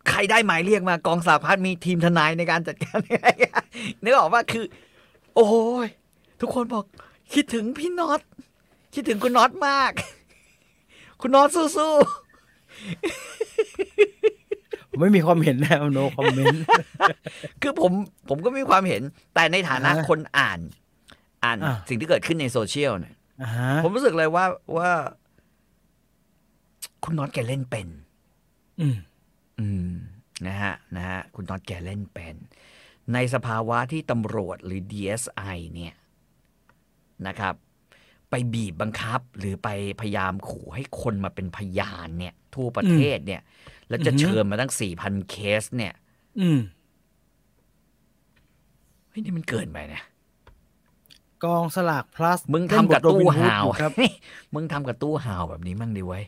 ใครได้หมายเรียกมากองสลากพลัสมีทีมทนายในการจัดการนึกออกว่าคือ โอ้ยทุกคนบอกคิดถึงพี่น็อตคิดถึงคุณน็อตมาก คุณน็อตสู้ผม ไม่มีความเห็นนะ no comment ๆคือผมผมก็มีความเห็น แต่ในฐานะอ่าคนอ่าน อ่านอ่าสิ่งที่เกิดขึ้นในโซเชียลเนี่ยอ่าฮะผมรู้สึกเลยว่าว่า คุณน็อตแกเล่นเป็น อืม อืม นะฮะ นะฮะ คุณน็อตแกเล่นเป็น ในสภาวะที่ตำรวจหรือ DSI เนี่ยนะครับ ไปบีบบังคับหรือไปพยายามขู่ให้คนมาเป็นพยานเนี่ย ทั่วประเทศเนี่ย แล้วจะอือฮึเชิญมาตั้งสี่พันเคส เนี่ย อืมเฮ้ยนี่มันเกินไปนะกองสลาก plus มึงทำกับเล่นบทตู้ Robin Hood ห่าวอยู่ครับมึงทำกับตู้ห่าวแบบนี้มั่งดีไว้ย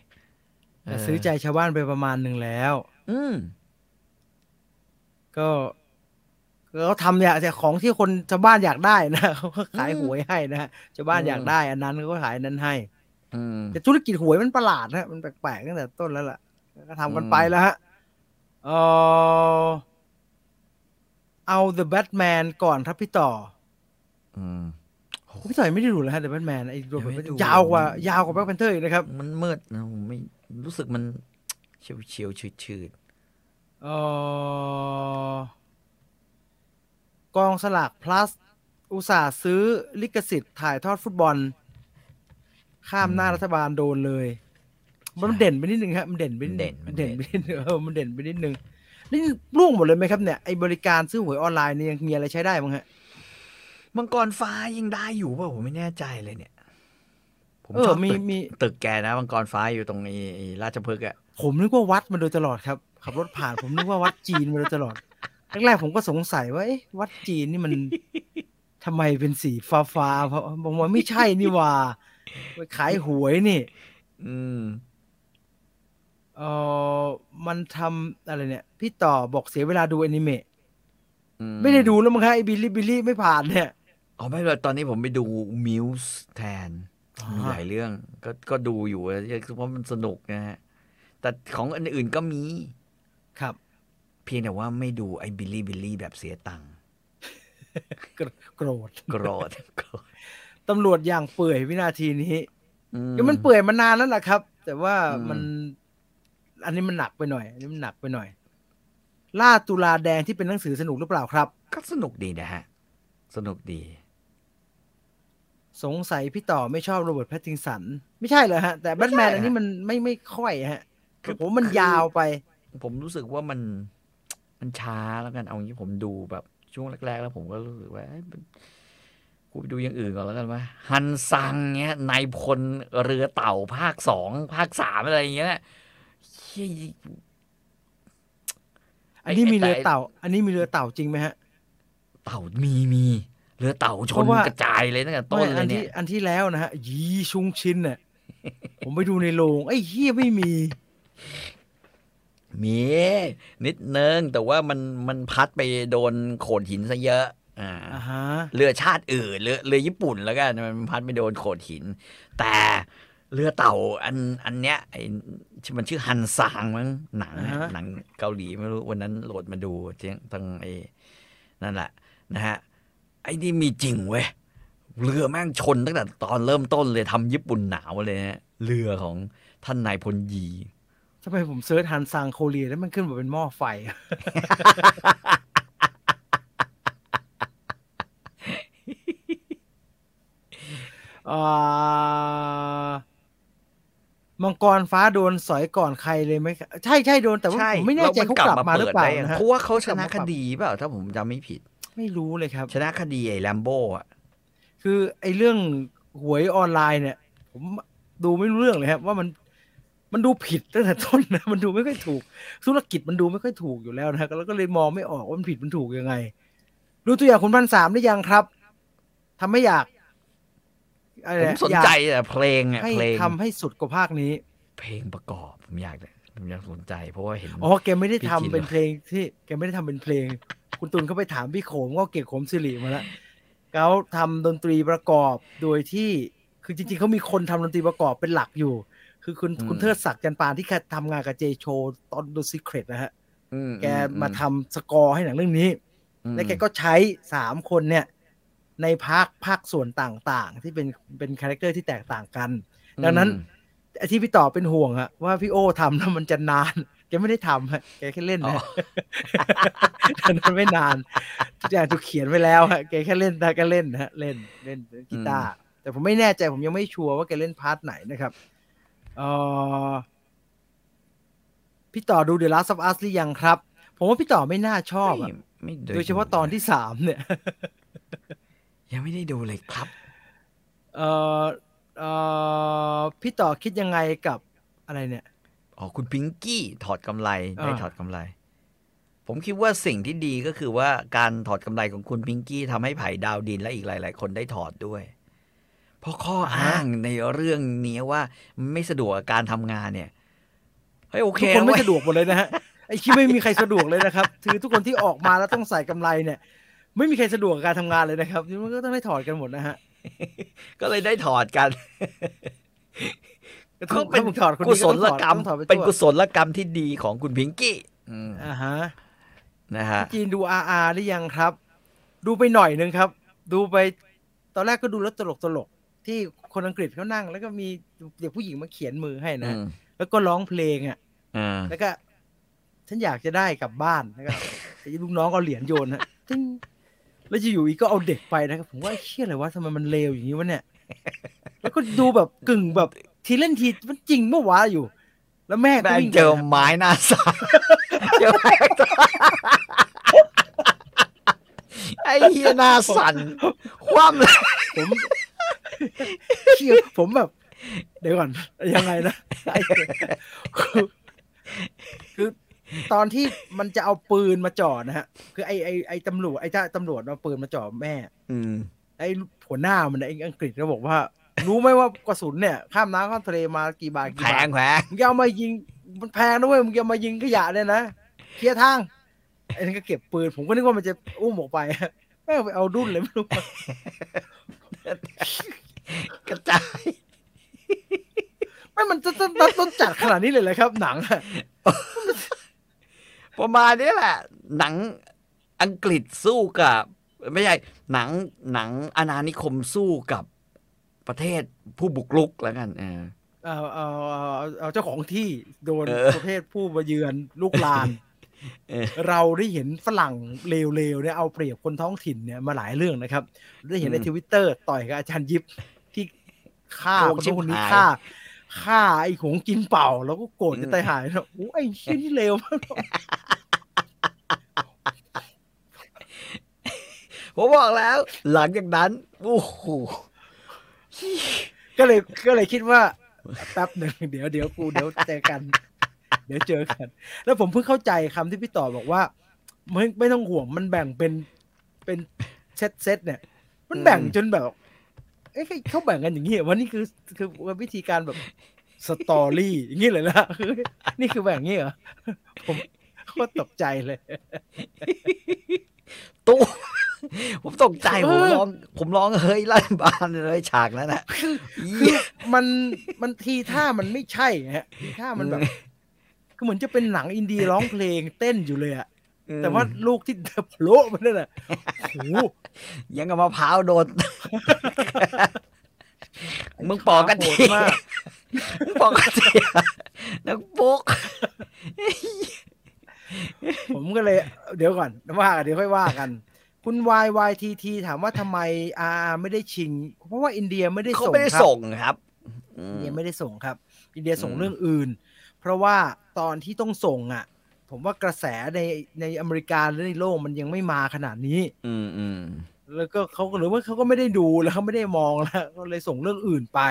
แต่ซื้อใจชาวบ้านไปประมาณหนึ่งแล้ว อืมก็เขาทำเนี่ยแต่ของที่คนชาวบ้านอยากได้นะเขาก็ขายอืมหวยให้นะฮะชาวบ้านอืมอยากได้ อันนั้นเขาก็ขายอันนั้นให้อืมแต่ธุรกิจหวยมันประหลาดนะมันแปลกๆตั้งแต่ต้นแล้วล่ะ ก็ทำกันอืมไปแล้วฮะเออเอา The Batman ก่อนครับพี่ต่ออืมพี่ต่อยังไม่ได้ดูเลยฮะ The Batman ไอ้รวมยังไม่ดูยาวกว่ายาวกว่า Black Panther อีกนะครับ มันมืดนะผมไม่รู้สึกมันเฉียวเฉียวชืดชืดเออกองสลาก plus อุตส่าห์ซื้อลิขสิทธิ์ถ่ายทอดฟุตบอล ข้ามหน้ารัฐบาลโดนเลย มันเด่นไปนิดนึงครับมันเด่นไปนิดนึงมันเด่นไปนิดนึงเออมันเด่นไปนิดนึงนี่ร่วงหมดเลยไหมครับเนี่ยไอ้บริการซื้อหวยออนไลน์นี่ยังมีอะไรใช้ได้บ้างฮะมังกรฟ้ายังได้อยู่เปล่าผมไม่แน่ใจเลยเนี่ย ผมเอชออบมีตึกมีตึกแกนะมังกรฟ้าอยู่ตรงไอ้ไอ้ราชพฤกษ์อะผมนึกว่าวัดมาโดยตลอดครับขับรถผ่านผมนึกว่าวัดจีนมาโดยตลอดแรกๆผมก็สงสัยว่าเอ๊ะวัดจีนนี่มันทำไมเป็นสีฟ้าฟ้าๆเพราะผมว่าไม่ใช่นี่หว่าไปขายหวยนี่ อืม เออมันทำอะไรเนี่ย พี่ต่อบอกเสียเวลาดูอนิเมะอืไม่ได้ดูแล้วมั้งคะไอ้บิลลี่บิลลี่ไม่ผ่านเนี่ยอ๋อไม่เป็นไรตอนนี้ผมไปดูมิวส์แทนอ๋อมีหลายเรื่อง ก็ก็ดูอยู่เพราะมันสนุกนะฮะแต่ของอื่นๆก็มี ครับ เพียงแต่ว่าไม่ดูไอ้บิลลี่บิลลี่แบบเสียตังค์โกรโกรธโกรธโกรธตำรวจอย่างเปื่อยวินาทีนี้อืคือมันเปื่อยมานานแล้วล่ะครับ แต่ว่าอืมมัน อันนี้มันหนักไปหน่อยอันนี้มันหนักไปหน่อย ล่าตุลาแดงที่เป็นหนังสือสนุกหรือเปล่าครับ ก็สนุกดีนะฮะ สนุกดี สงสัยพี่ต่อไม่ชอบโรเบิร์ตแพตติงสัน ไม่ใช่เลยฮะ แต่แบทแมนอันนี้มันไม่ไม่ค่อยฮะคือผมมันยาวไป ผมรู้สึกว่ามันมันช้าแล้วกันเอางี้ผมดูแบบช่วงแรก ๆ แล้วผมก็รู้สึกว่าเอ้ยมันกูไปดูอย่างอื่นก่อนแล้วกันว่าฮันซังเงี้ยนายพลเรือเต่าภาคสองภาคสามอะไรอย่างเงี้ยเฮ้ยอันนี้มีเรือแต่เต่า อันนี้มีเรือเต่าจริงไหมฮะ เต่ามีมีเรือเต่าชเพนราะว่ากระจายเลยตั้งแต่ต้นไม่เลอัยที่เนี่ยอันที่แล้วนะฮะยีชุงชินเนี่ยผมไปดูในโรงไอ้เฮียไม่มี มีนิดนึงแต่ว่ามันมันพัดไปโดนโขดหินซะเยอะอ่าอ่าฮะเรือชาติอื่นเรือเรือญี่ปุ่นแล้วกันมันพัดไปโดนโขดหิน แต่ เรือเต่าอันอันเนี้ยไอ้มันชื่อฮันซางมั้งหนังเนี่ยหนังเกาหลีไม่รู้วันนั้นโหลดมาดูเจียงตั้งไอ้นั่นแหละนะฮะไอ้นี่มีจริงเว้ยเรือแม่งชนตั้งแต่ตอนเริ่มต้นเลยทำญี่ปุ่นหนาวเลยฮะเรือของท่านนายพลยีทำไมผม search Hansan Korea แล้วมันขึ้นมาเป็นหม้อไฟอะอ่า มังกรฟ้าโดนสอยก่อนใครเลยไหมครับใช่ใช่โดนแต่ว่าใช่ผมไม่แน่ใจแล้วเขากลับมาหรือเปล่าได้ยังนะฮะเพราะว่าเขาชนะคดีเปล่าถ้าผมจำไม่ผิด ไม่รู้เลยครับ ชนะคดีไอ้แลมโบ้อะคือไอ้เรื่องหวยออนไลน์เนี่ย ผมดูไม่รู้เรื่องเลยครับ ว่ามันมันดูผิดตั้งแต่ต้นนะมันดูไม่ค่อยถูก ธุรกิจมันดูไม่ค่อยถูกอยู่แล้วนะแล้วก็เลยมองไม่ออกว่ามันผิดมันถูกยังไงดูตัวอย่างคุณพันสามหรือยังครับทำไม่อยากอะไร ผมอะสนอยากใจแต่เพลงอะให้เพลงทำให้สุดกว่าภาคนี้ เพลงประกอบ ผมอยากผมอยากสนใจเพราะว่าเห็นอ๋อแกไม่ได้ทำพี่จินเป็นเพลงที่แกไม่ได้ทำเป็นเพลง คุณตุลเขาไปถามพี่โขมก็เก็บโขมสิริมาแล้วเขาทำดนตรีประกอบโดยที่คือจริงๆเขามีคนทำดนตรีประกอบเป็นหลักอยู่ คือคุณคุณเทิดศักดิ์จันปานที่แค่ทำงานกับเจโชตอนดู Secret นะฮะอืแกมาทำสกอร์ให้หนังเรื่องนี้อืมและแกก็ใช้สามคนเนี่ย ในภาคภาคส่วนต่างๆ ที่เป็นเป็น character ที่แตกต่างกัน ดังนั้นไอ้ที่พี่ต่อเป็นห่วงอะว่าพี่โอทำแล้วมันจะนานแกไม่ได้ทำฮะแกแค่เล่นอ๋อนะดังนั้นไม่นานทุกอย่างถูกเขียนไว้แล้วฮะแกแค่เล่นได้ก็เล่นนะฮะเล่นเล่นเล่นกีตาร์แต่ผมไม่แน่ใจผมยังไม่ชัวร์ว่าแกเล่น part ไหนนะครับเออพี่ต่อดู The Last of Us หรือยังครับ ผมว่าพี่ต่อไม่น่าชอบไม่อะไม่โดยเฉพาะตอนที่สามเนี่ย ยังไม่ได้ดูเลยครับ เออเออพี่ต่อคิดยังไงกับอะไรเนี่ยอ๋อคุณพิงกี้ถอดกำไรได้อ่าถอดกำไร ผมคิดว่าสิ่งที่ดีก็คือว่าการถอดกำไรของคุณพิงกี้ทำให้ไผ่ดาวดินและอีกหลาย ๆ คนได้ถอดด้วย เพราะข้ออ้างในเรื่องนี้ว่ามันไม่สะดวกกับการทำงานเนี่ยเฮ้ยโอเคทุกคนไม่เว้ยสะดวกหมดเลยนะฮะไอ้ที่ไม่มีใครสะดวกเลยนะครับ คือทุกคนที่ออกมาแล้วต้องใส่กำไรเนี่ย ไม่มีใครสะดวกกับการทำงานเลยนะครับมันก็ต้องได้ถอดกันหมดนะฮะ ก็เลยได้ถอดกันก็ก็เป็นถ้ามึงถอดคนกุนี้ศก็ลต้องถอดกรรมต้องถอดไปเป็นทั่วกุศลกรรมที่ดีของคุณพิงกี้อืมอ่าฮะนะฮะพี่จีนดูอาร์หรือยังครับ ดูไปหน่อยนึงครับ ดูไป ตอนแรกก็ดูแล้วตลกตลกๆที่คนอังกฤษเขานั่ง แล้วก็มีเด็กผู้หญิงมาเขียนมือให้นะอืมแล้วก็ร้องเพลงอะอ่าแล้วก็ ฉันอยากจะได้กลับบ้านแล้วก็ไอ้ลูกน้องก็เหรียญโยนฮะติ้ง แล้วอยู่ๆอีกก็เอาเด็กไปนะครับผมว่าไอ้เชี่ยอะไรวะทำไมมันเลวอย่างนี้วะเนี่ย แล้วก็ดูแบบกึ่งแบบทีเล่นทีมันจริงเมื่อวานอยู่ แล้วแม่ก็แม่งวิ่งเจอไปนะไม้หน้าสามเจอแม่งไอ้เฮียหน้าสั่นคว่ำเลยผมเชี่ยผมแบบ เดี๋ยวก่อนยังไงนะไอ้คือคือ ตอนที่มันจะเอาปืนมาจ่อนะฮะ คือไอ้ไอ้ไอ้ตำรวจไอ้เจ้าตำรวจเอาปืนมาจ่อแม่ อืมไอ้หัวหน้ามันน่ะไอ้อังกฤษก็บอกว่า รู้ไหมว่ากระสุนเนี่ย ข้ามน้ำข้ามทะเลมากี่บาทแพกี่บาทงแพงมึงจะเอามายิงมันแพงนะเว้ยมึงจะเอามายิงขยะเนี่ยนะเคลียร์ทางไอ้นั่นก็เก็บปืน ผมก็นึกว่ามันจะอุ้มออกไปแม่งไปเอาดุนเลยไม่รู้ กระจาย ไม่มันจะต้องต้องต้องจัดขนาดนี้เลยเลยครับหนังอะ ประมาณนี้แหละ หนังอังกฤษสู้กับ ไม่ใช่หนังหนังอาณานิคมสู้กับประเทศผู้บุกรุกแล้วกันเออเอาเอาเอาเอาเอาเจ้าของที่โดนเออประเภทผู้มาเยือนลูกลานเราได้เห็นฝรั่งเลวๆเนี่ยเอาเปรียบคนท้องถิ่นเนี่ยมาหลายเรื่องนะครับ ได้เห็นในทวิตเตอร์ต่อยกับอาจารย์ยิปที่ฆ่าโกคงนชิบนู้นคนนี้หายฆ่า ฆ่าไอ้หงกินเป่า แล้วก็โกรธจะตายหายนะโอ้ไอ้เชี่ยนี่เลวมากผมบอกแล้ว หลังจากนั้นโอ้โหก็เลยก็เลยคิดว่าแป๊บหนึ่งเดี๋ยวเดี๋ยวกูเดี๋ยวเจอกัน เดี๋ยวเจอกัน แล้วผมเพิ่งเข้าใจคำที่พี่ต่อบอกว่าไม่ไม่ต้องห่วงมันแบ่งเป็นเป็นเซตเซตเนี่ย มันแบ่งจนแบบ เอ้ยเขาแบ่งกันอย่างนี้เหรอว่านี่คือคือวิธีการแบบสตอรี่อย่างนี้เลยนะคือนี่คือแบ่งอย่างนี้เหรอผมโคตรตกใจเลยตู้ผมตกใจเอผมอร้อง ผมร้องเฮ้ยลั่นบ้านเลยฉากนั้นนะคือมันมันทีท่ามันไม่ใช่ฮะทีท่ามันแบบคือเหมือนจะเป็นหนังอินดี้ร้องเพลงเต้นอยู่เลยอะ แต่ว่าลูกที่โผล่มันนั่นน่ะโอ้โหยังกับมะพร้าวโดน มึงปอกกันโหทีดมากมึงปอกกันทีนักปุ๊กผมก็เลย เดี๋ยวก่อนว่ากันเดี๋ยวค่อยว่ากัน คุณวายวายทีทีถามว่าทำไมอาไม่ได้ชิง เพราะว่าอินเดียไม่ได้เขาส่งไม่ได้ครับส่งครับอือินมเดียไม่ได้ส่งครับ อินเดียส่งอืมเรื่องอื่น เพราะว่าตอนที่ต้องส่งอะ ผมว่ากระแสในในอเมริกาหรือในโลกมันยังไม่มาขนาดนี้ อืมอืมแล้วก็เขาก็หรือว่าเขาก็ไม่ได้ดูแล้วเขาไม่ได้มองแล้วก็เลยส่งเรื่องอื่นไป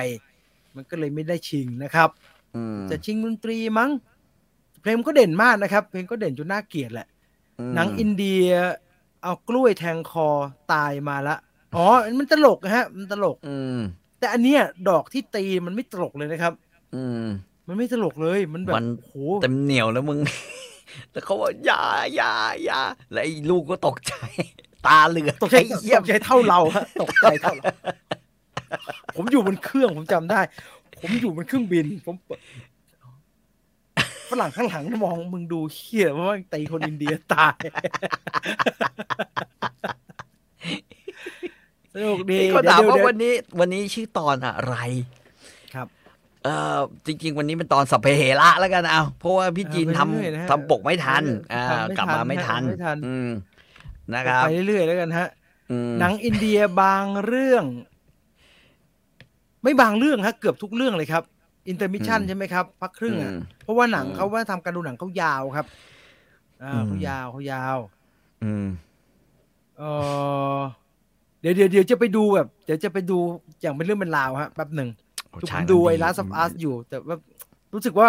มันก็เลยไม่ได้ชิงนะครับอืมจะชิงดนตรีมั้ง เพลงก็เด่นมากนะครับ เพลงก็เด่นจนน่าเกลียดแหละ หนังอินเดีย เอากล้วยแทงคอตายมาละอ๋อ มันตลกนะฮะ มันตลก อืมแต่อันเนี้ยดอกที่ตีมันไม่ตลกเลยนะครับ อืมมันไม่ตลกเลยมันแบบมันโอ้โหเต็มเหนียวแล้วมึง แล้วเขาว่าอย่าอย่าอย่าแล้วไอ้ลูกก็ตกใจ ตาเหลือกตกใจไอ้เหี้ยตกใจเท่าเราฮะตกใจเท่าเราผมอยู่บนเครื่องผมจำได้ ผมอยู่บนเครื่องบิน ผมเปิดฝรั่งข้างหลังมองมึงดูเขี้ยว่ามันตีคนอินเดียตายสนุกดีเขาถามเดี๋ยว่าเดี๋ยวันนี้ วันนี้ชื่อตอนอะไรครับ เออจริง ๆ วันนี้เป็นตอนสัพเพเหระแล้วกันเอาเพราะว่าพี่จีนเอาทำไปเรื่อยๆนะฮะทำปกไม่ทันเอออ่าทำไม่กลับมาทันไม่ทันไม่ทันอืมนะครับไปเรื่อยๆแล้วกันฮะอืมหนังอินเดียบางเรื่อง ไม่บางเรื่องฮะเกือบทุกเรื่องเลยครับ intermission ใช่ไหมครับพักครึ่งอะอืมเพราะว่าหนังอืมเขาว่าทำการดูหนังเขายาวครับอ่าอืมเขายาวเขายาว อืมเออเดี๋ยวเดี๋ยวเดี๋ยวจะไปดูแบบ เดี๋ยวจะไปดูอย่างเป็นเรื่องเป็นราวฮะแป๊บหนึ่งโอ้ คือผฉากมนั้นดูไอ้ Last of Us อยู่ แต่ว่ารู้สึกว่า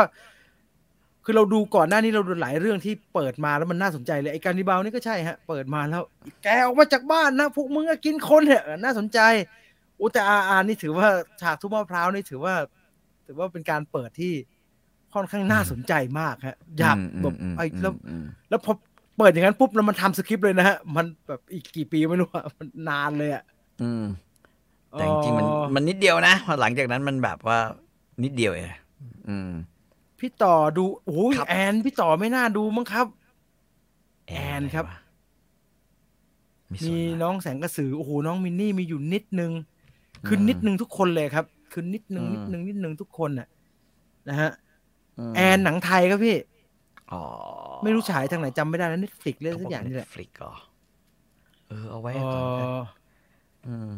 คือเราดูก่อนหน้านี้เราดูหลายเรื่องที่เปิดมาแล้วมันน่าสนใจเลยไอ้การนิบาลนี่ก็ใช่ฮะ เปิดมาแล้ว แกออกมาจากบ้านนะพวกมึงอะกินคนเนี่ยน่าสนใจโอ้แต่อาอานี่ถือว่าฉากทุบมะพร้าวนี่ถือว่า ถือว่าเป็นการเปิดที่ค่อนข้างน่าสนใจมากฮะอยากแบบอืมไอ้แล้วอืมแล้วพอเปิดอย่างนั้นปุ๊บแล้วมันทำสคริปต์เลยนะฮะ มันแบบอีกกี่ปีไม่รู้อะมันนานเลยอะอืม แต่จริงๆมันเอ่อมันนิดเดียวนะพอหลังจากนั้นมันแบบว่านิดเดียวเองอืม พี่ต่อดูโอ้ยครับแอนพี่ต่อไม่น่าดูมั้งครับ แอนครับ มีมีน้น้องแสงกระสือโอ้โหน้องมินนี่มีอยู่นิดนึงคือมนิดนึงทุกคนเลยครับ คือนิดนึงอืมนิดนึงนิดนึงทุกคนน่ะ นะฮะมแอนหนังไทยครับพี่อ๋อไม่รู้ฉายทางไหนจำไม่ได้แล้วเน็ตฟลิกเรื่องสักอย่างนี่แหละฟลิกก็เออเอาไว้เอก่อนนะออืม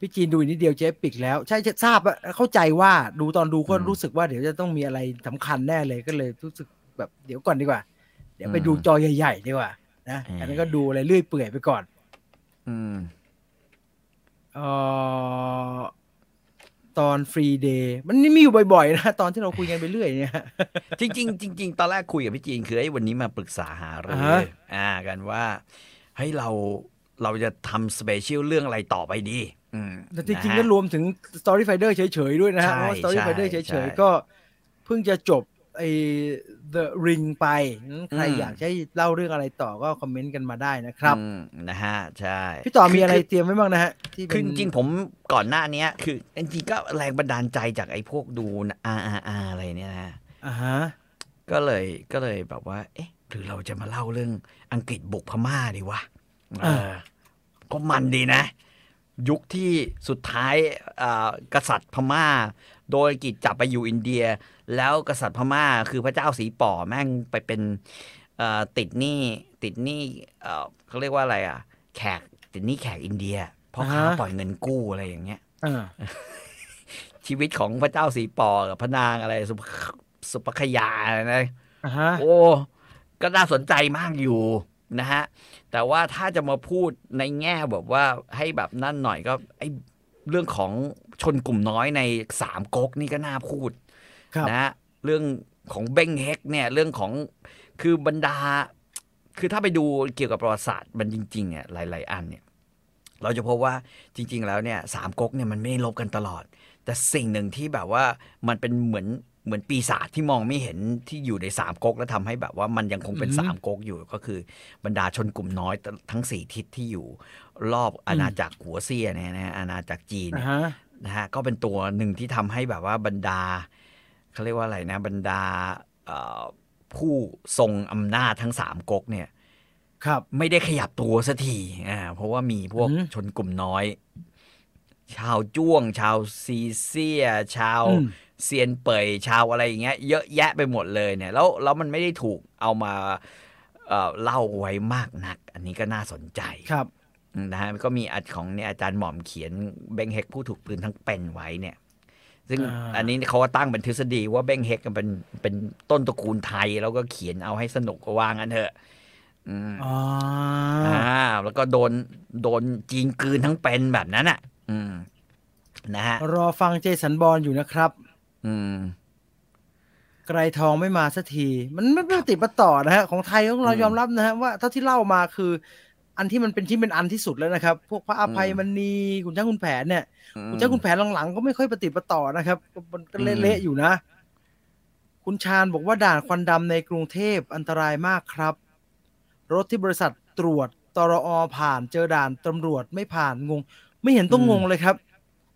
พี่จีนดูอีกนิดเดียวเจ๊ปิกแล้ว ใช่ทราบอะเข้าใจว่าดูตอนดูก็อืมรู้สึกว่าเดี๋ยวจะต้องมีอะไรสำคัญแน่เลยก็เลยรู้สึกแบบเดี๋ยวก่อนดีกว่า เดี๋ยวไปอืมดูจอใหญ่ๆดีกว่านะอืมอันนั้นก็ดูอะไรเรื่อยเปื่อยไปก่อน อืมเออตอน free day มันนี่มีอยู่บ่อยๆนะตอนที่เราคุยกันไปเรื่อยเนี่ยจริงๆจริงๆตอนแรกคุยกับพี่จีนคือไอ้ยวันนี้มาปรึกษาหารืออ่าฮะอ่ากันว่าเฮ้ยเราเราจะทำ special เรื่องอะไรต่อไปดีอืม แต่จริงๆนะก็ฮะรวมถึง Story Finder เฉยๆด้วยนะฮะใช่เพราะว่า Story ใช่ Finder ใช่เฉยๆก็เพิ่งจะจบไอ้ The Ring ไปงั้นใครอืมอยากให้เล่าเรื่องอะไรต่อก็คอมเมนต์กันมาได้นะครับอืมนะฮะ ใช่ พี่ต่อมีคือะไรคืเตรียมไว้บ้างนะฮะที่เป็คือนจริงๆผมก่อนหน้าเนี้ยคือจริงๆก็แรงบันดาลใจจากไอ้พวกดู R R R อะไรเนี่ยนะอ่าฮะก็เลยก็เลยแบบว่า เอ๊ะ หรือเราจะมาเล่าเรื่องอังกฤษบุกพม่าดีวะเออก็มันดีนะ ยุคที่สุดท้ายอ่ากษัตริย์พม่า โดยอังกิจจับไปอยู่อินเดีย แล้วกษัตริย์พม่าคือพระเจ้าสีป่อแม่งไปเป็นเอ่อติดหนี้ติดหนี้เอ่อเขาเรียกว่าอะไรอะ แขกติดหนี้แขกอินเดีย เพราะค้าอ่าฮะปล่อยเงินกู้อะไรอย่างเงี้ยอ่าชีวิตของพระเจ้าสีปอกับพระนางอะไรสุปสุปขยานะอ่าฮะโอ้ก็น่าสนใจมากอยู่ นะฮะ แต่ว่าถ้าจะมาพูดในแง่แบบว่าให้แบบนั่นหน่อยก็ไอเรื่องของชนกลุ่มน้อยในสามก๊กนี่ก็น่าพูดครับนะฮะเรื่องของเบ้งเฮกเนี่ยเรื่องของคือบรรดา คือถ้าไปดูเกี่ยวกับประวัติศาสตร์มันจริงๆเนี่ยหลาย ๆ อันเนี่ย เราจะพบว่าจริง ๆ แล้วเนี่ยสามก๊กเนี่ยมันไม่ได้ลบกันตลอด แต่สิ่งหนึ่งที่แบบว่ามันเป็นเหมือน เหมือนปีศาจที่มองไม่เห็นที่อยู่ในสามก๊กแล้วทำให้แบบว่ามันยังคงเป็นอือฮึสามก๊กอยู่ก็คือบรรดาชนกลุ่มน้อยทั้งสี่ทิศที่อยู่รอบอาณาจักรหัวเซี่ยเนี่ยนะฮะอาณาจักรจีนอ่าเนี่ยฮะนะฮะก็เป็นตัวหนึ่งที่ทำให้แบบว่าบรรดาเขาเรียกว่าอะไรนะ บรรดาเอ่อผู้ทรงอำนาจทั้งสามก๊กเนี่ย ครับ ไม่ได้ขยับตัวสักทีอ่าเพราะว่ามีพวกอืมชนกลุ่มน้อย ชาวจ้วง ชาวซีเซีย ชาวอืม เซียนเปยชาวอะไรอย่างเงี้ยเยอะแยะไปหมดเลยเนี่ยแล้วแล้วมันไม่ได้ถูกเอามาเอ่อเล่าไว้มากนัก อันนี้ก็น่าสนใจครับนะฮะก็มีอัดของเนี่ยอาจารย์หม่อมเขียนเบงเฮกผู้ถูกปืนทั้งเป็นไว้เนี่ย ซึ่งอ่าอันนี้เขาก็ตั้งเป็นทฤษฎีว่าเบงเฮกเป็นเป็นต้นตระกูลไทย แล้วก็เขียนเอาให้สนุกก็ว่างั้นเถอะอืมอ๋ออ่าแล้วก็โดนโดนจีนกลืนทั้งเป็นแบบนั้นอะ อืมนะฮะรอฟังเจสันบอลอยู่นะครับ อืม ไกรทองไม่มาสักที มันไม่ปฏิดประต่อนะฮะ ของไทยของเราอืมยอมรับนะฮะว่าเท่าที่เล่ามาคือ อันที่มันเป็นที่เป็นอันที่สุดแล้วนะครับ พวกพระอภัยอืมมณีคุณช้างคุณแผนเนี่ยคุณช้างคุณแผนหลังๆก็ไม่ค่อยปฏิดประต่อนะครับก็มันก็อืมเละๆอยู่นะ คุณชาญบอกว่าด่านควันดำในกรุงเทพอันตรายมากครับ รถที่บริษัทตรวจตรอผ่านเจอด่านตำรวจไม่ผ่านงง ไม่เห็นต้องงงเลยครับ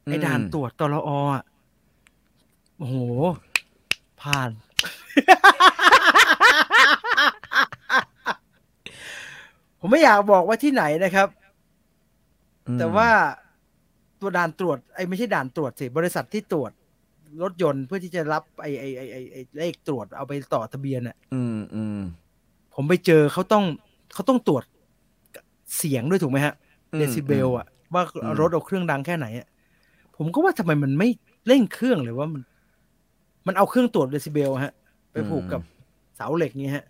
ไอ้ด่านตรวจตรออะ โอ้โห ผ่าน ผมไม่อยากบอกว่าที่ไหนนะครับอืมแต่ว่าตัวด่านตรวจไอ้ไม่ใช่ด่านตรวจสิ บริษัทที่ตรวจรถยนต์เพื่อที่จะรับไอ้ไอ้ไอ้ไอ้ไอ้เลขตรวจเอาไปต่อทะเบียนอะ อืมอืมผมไปเจอเขาต้องเขาต้องตรวจเสียงด้วยถูกไหมฮะเดซิเบลอะว่าอืมรถเอาเครื่องดังแค่ไหนอะผมก็ว่าทำไมมันไม่เร่งเครื่องเลยว่ามัน มันเอาเครื่องตรวจเดซิเบลอะฮะ ไปผูกกับเสาเหล็กนี้ฮะ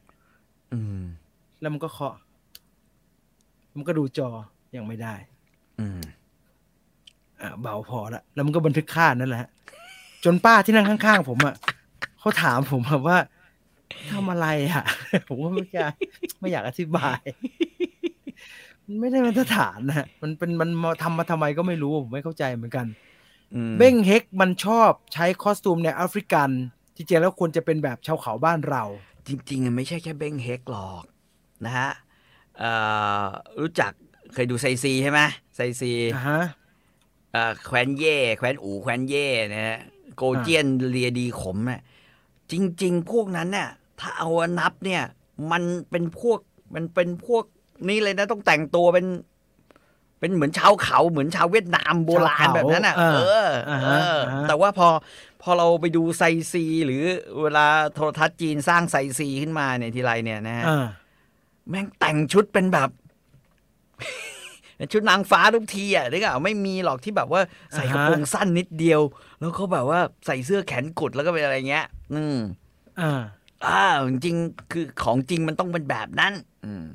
อืมแล้วมันก็เคาะ มันก็ดูจอยังไม่ได้ อืมอะเบาพอละแล้วมันก็บันทึกค่านั่นแหละฮะจนป้าที่นั่งข้างๆผมอะเขาถามผมอะว่าทำอะไรอะ ผมก็ไม่อยากไม่อยากอธิบาย มันไม่ได้มาตรฐานนะมันเป็นมันมาทำมาทำไมก็ไม่รู้ ผมไม่เข้าใจเหมือนกันอืม เบ้งเฮกมันชอบใช้คอสตูมในวแอฟริกัน จริงๆแล้วควรจะเป็นแบบชาวเขาบ้านเรา จริงๆอะไม่ใช่แค่เบ้งเฮกหรอกนะฮะเอ่อรู้จักเคยดูไซซีใช่ไหมไซซีอ่าฮะเอ่อแคว้นเย่แคว้นอูแคว้นเย่นะฮะโกเจียนเรียดีขมเนี่ยจริง ๆ พวกนั้นเนี่ยถ้าเอานับเนี่ย มันเป็นพวกมันเป็นพวกนี้เลยนะต้องแต่งตัวเป็น เป็นเหมือนชาวเขาเหมือนชาวเวียดนามโบราณแบบนั้นอะเออเออแต่ว่าพอพอเราไปดูไซซี หรือเวลาโทรทัศน์จีนสร้างไซซีขึ้นมาเนี่ยทีไรเนี่ยนะฮะอ่าแม่งแต่งชุดเป็นแบบชุดนางฟ้าทุกทีอะนึกอะไม่มีหรอกที่แบบว่าใส่กระโปรงสั้นนิดเดียว แล้วเขาแบบว่าใส่เสื้อแขนกุดแล้วก็เป็นอะไรเงี้ย อืมอ่าอ่าจริงๆคือของจริงมันต้องเป็นแบบนั้น อืม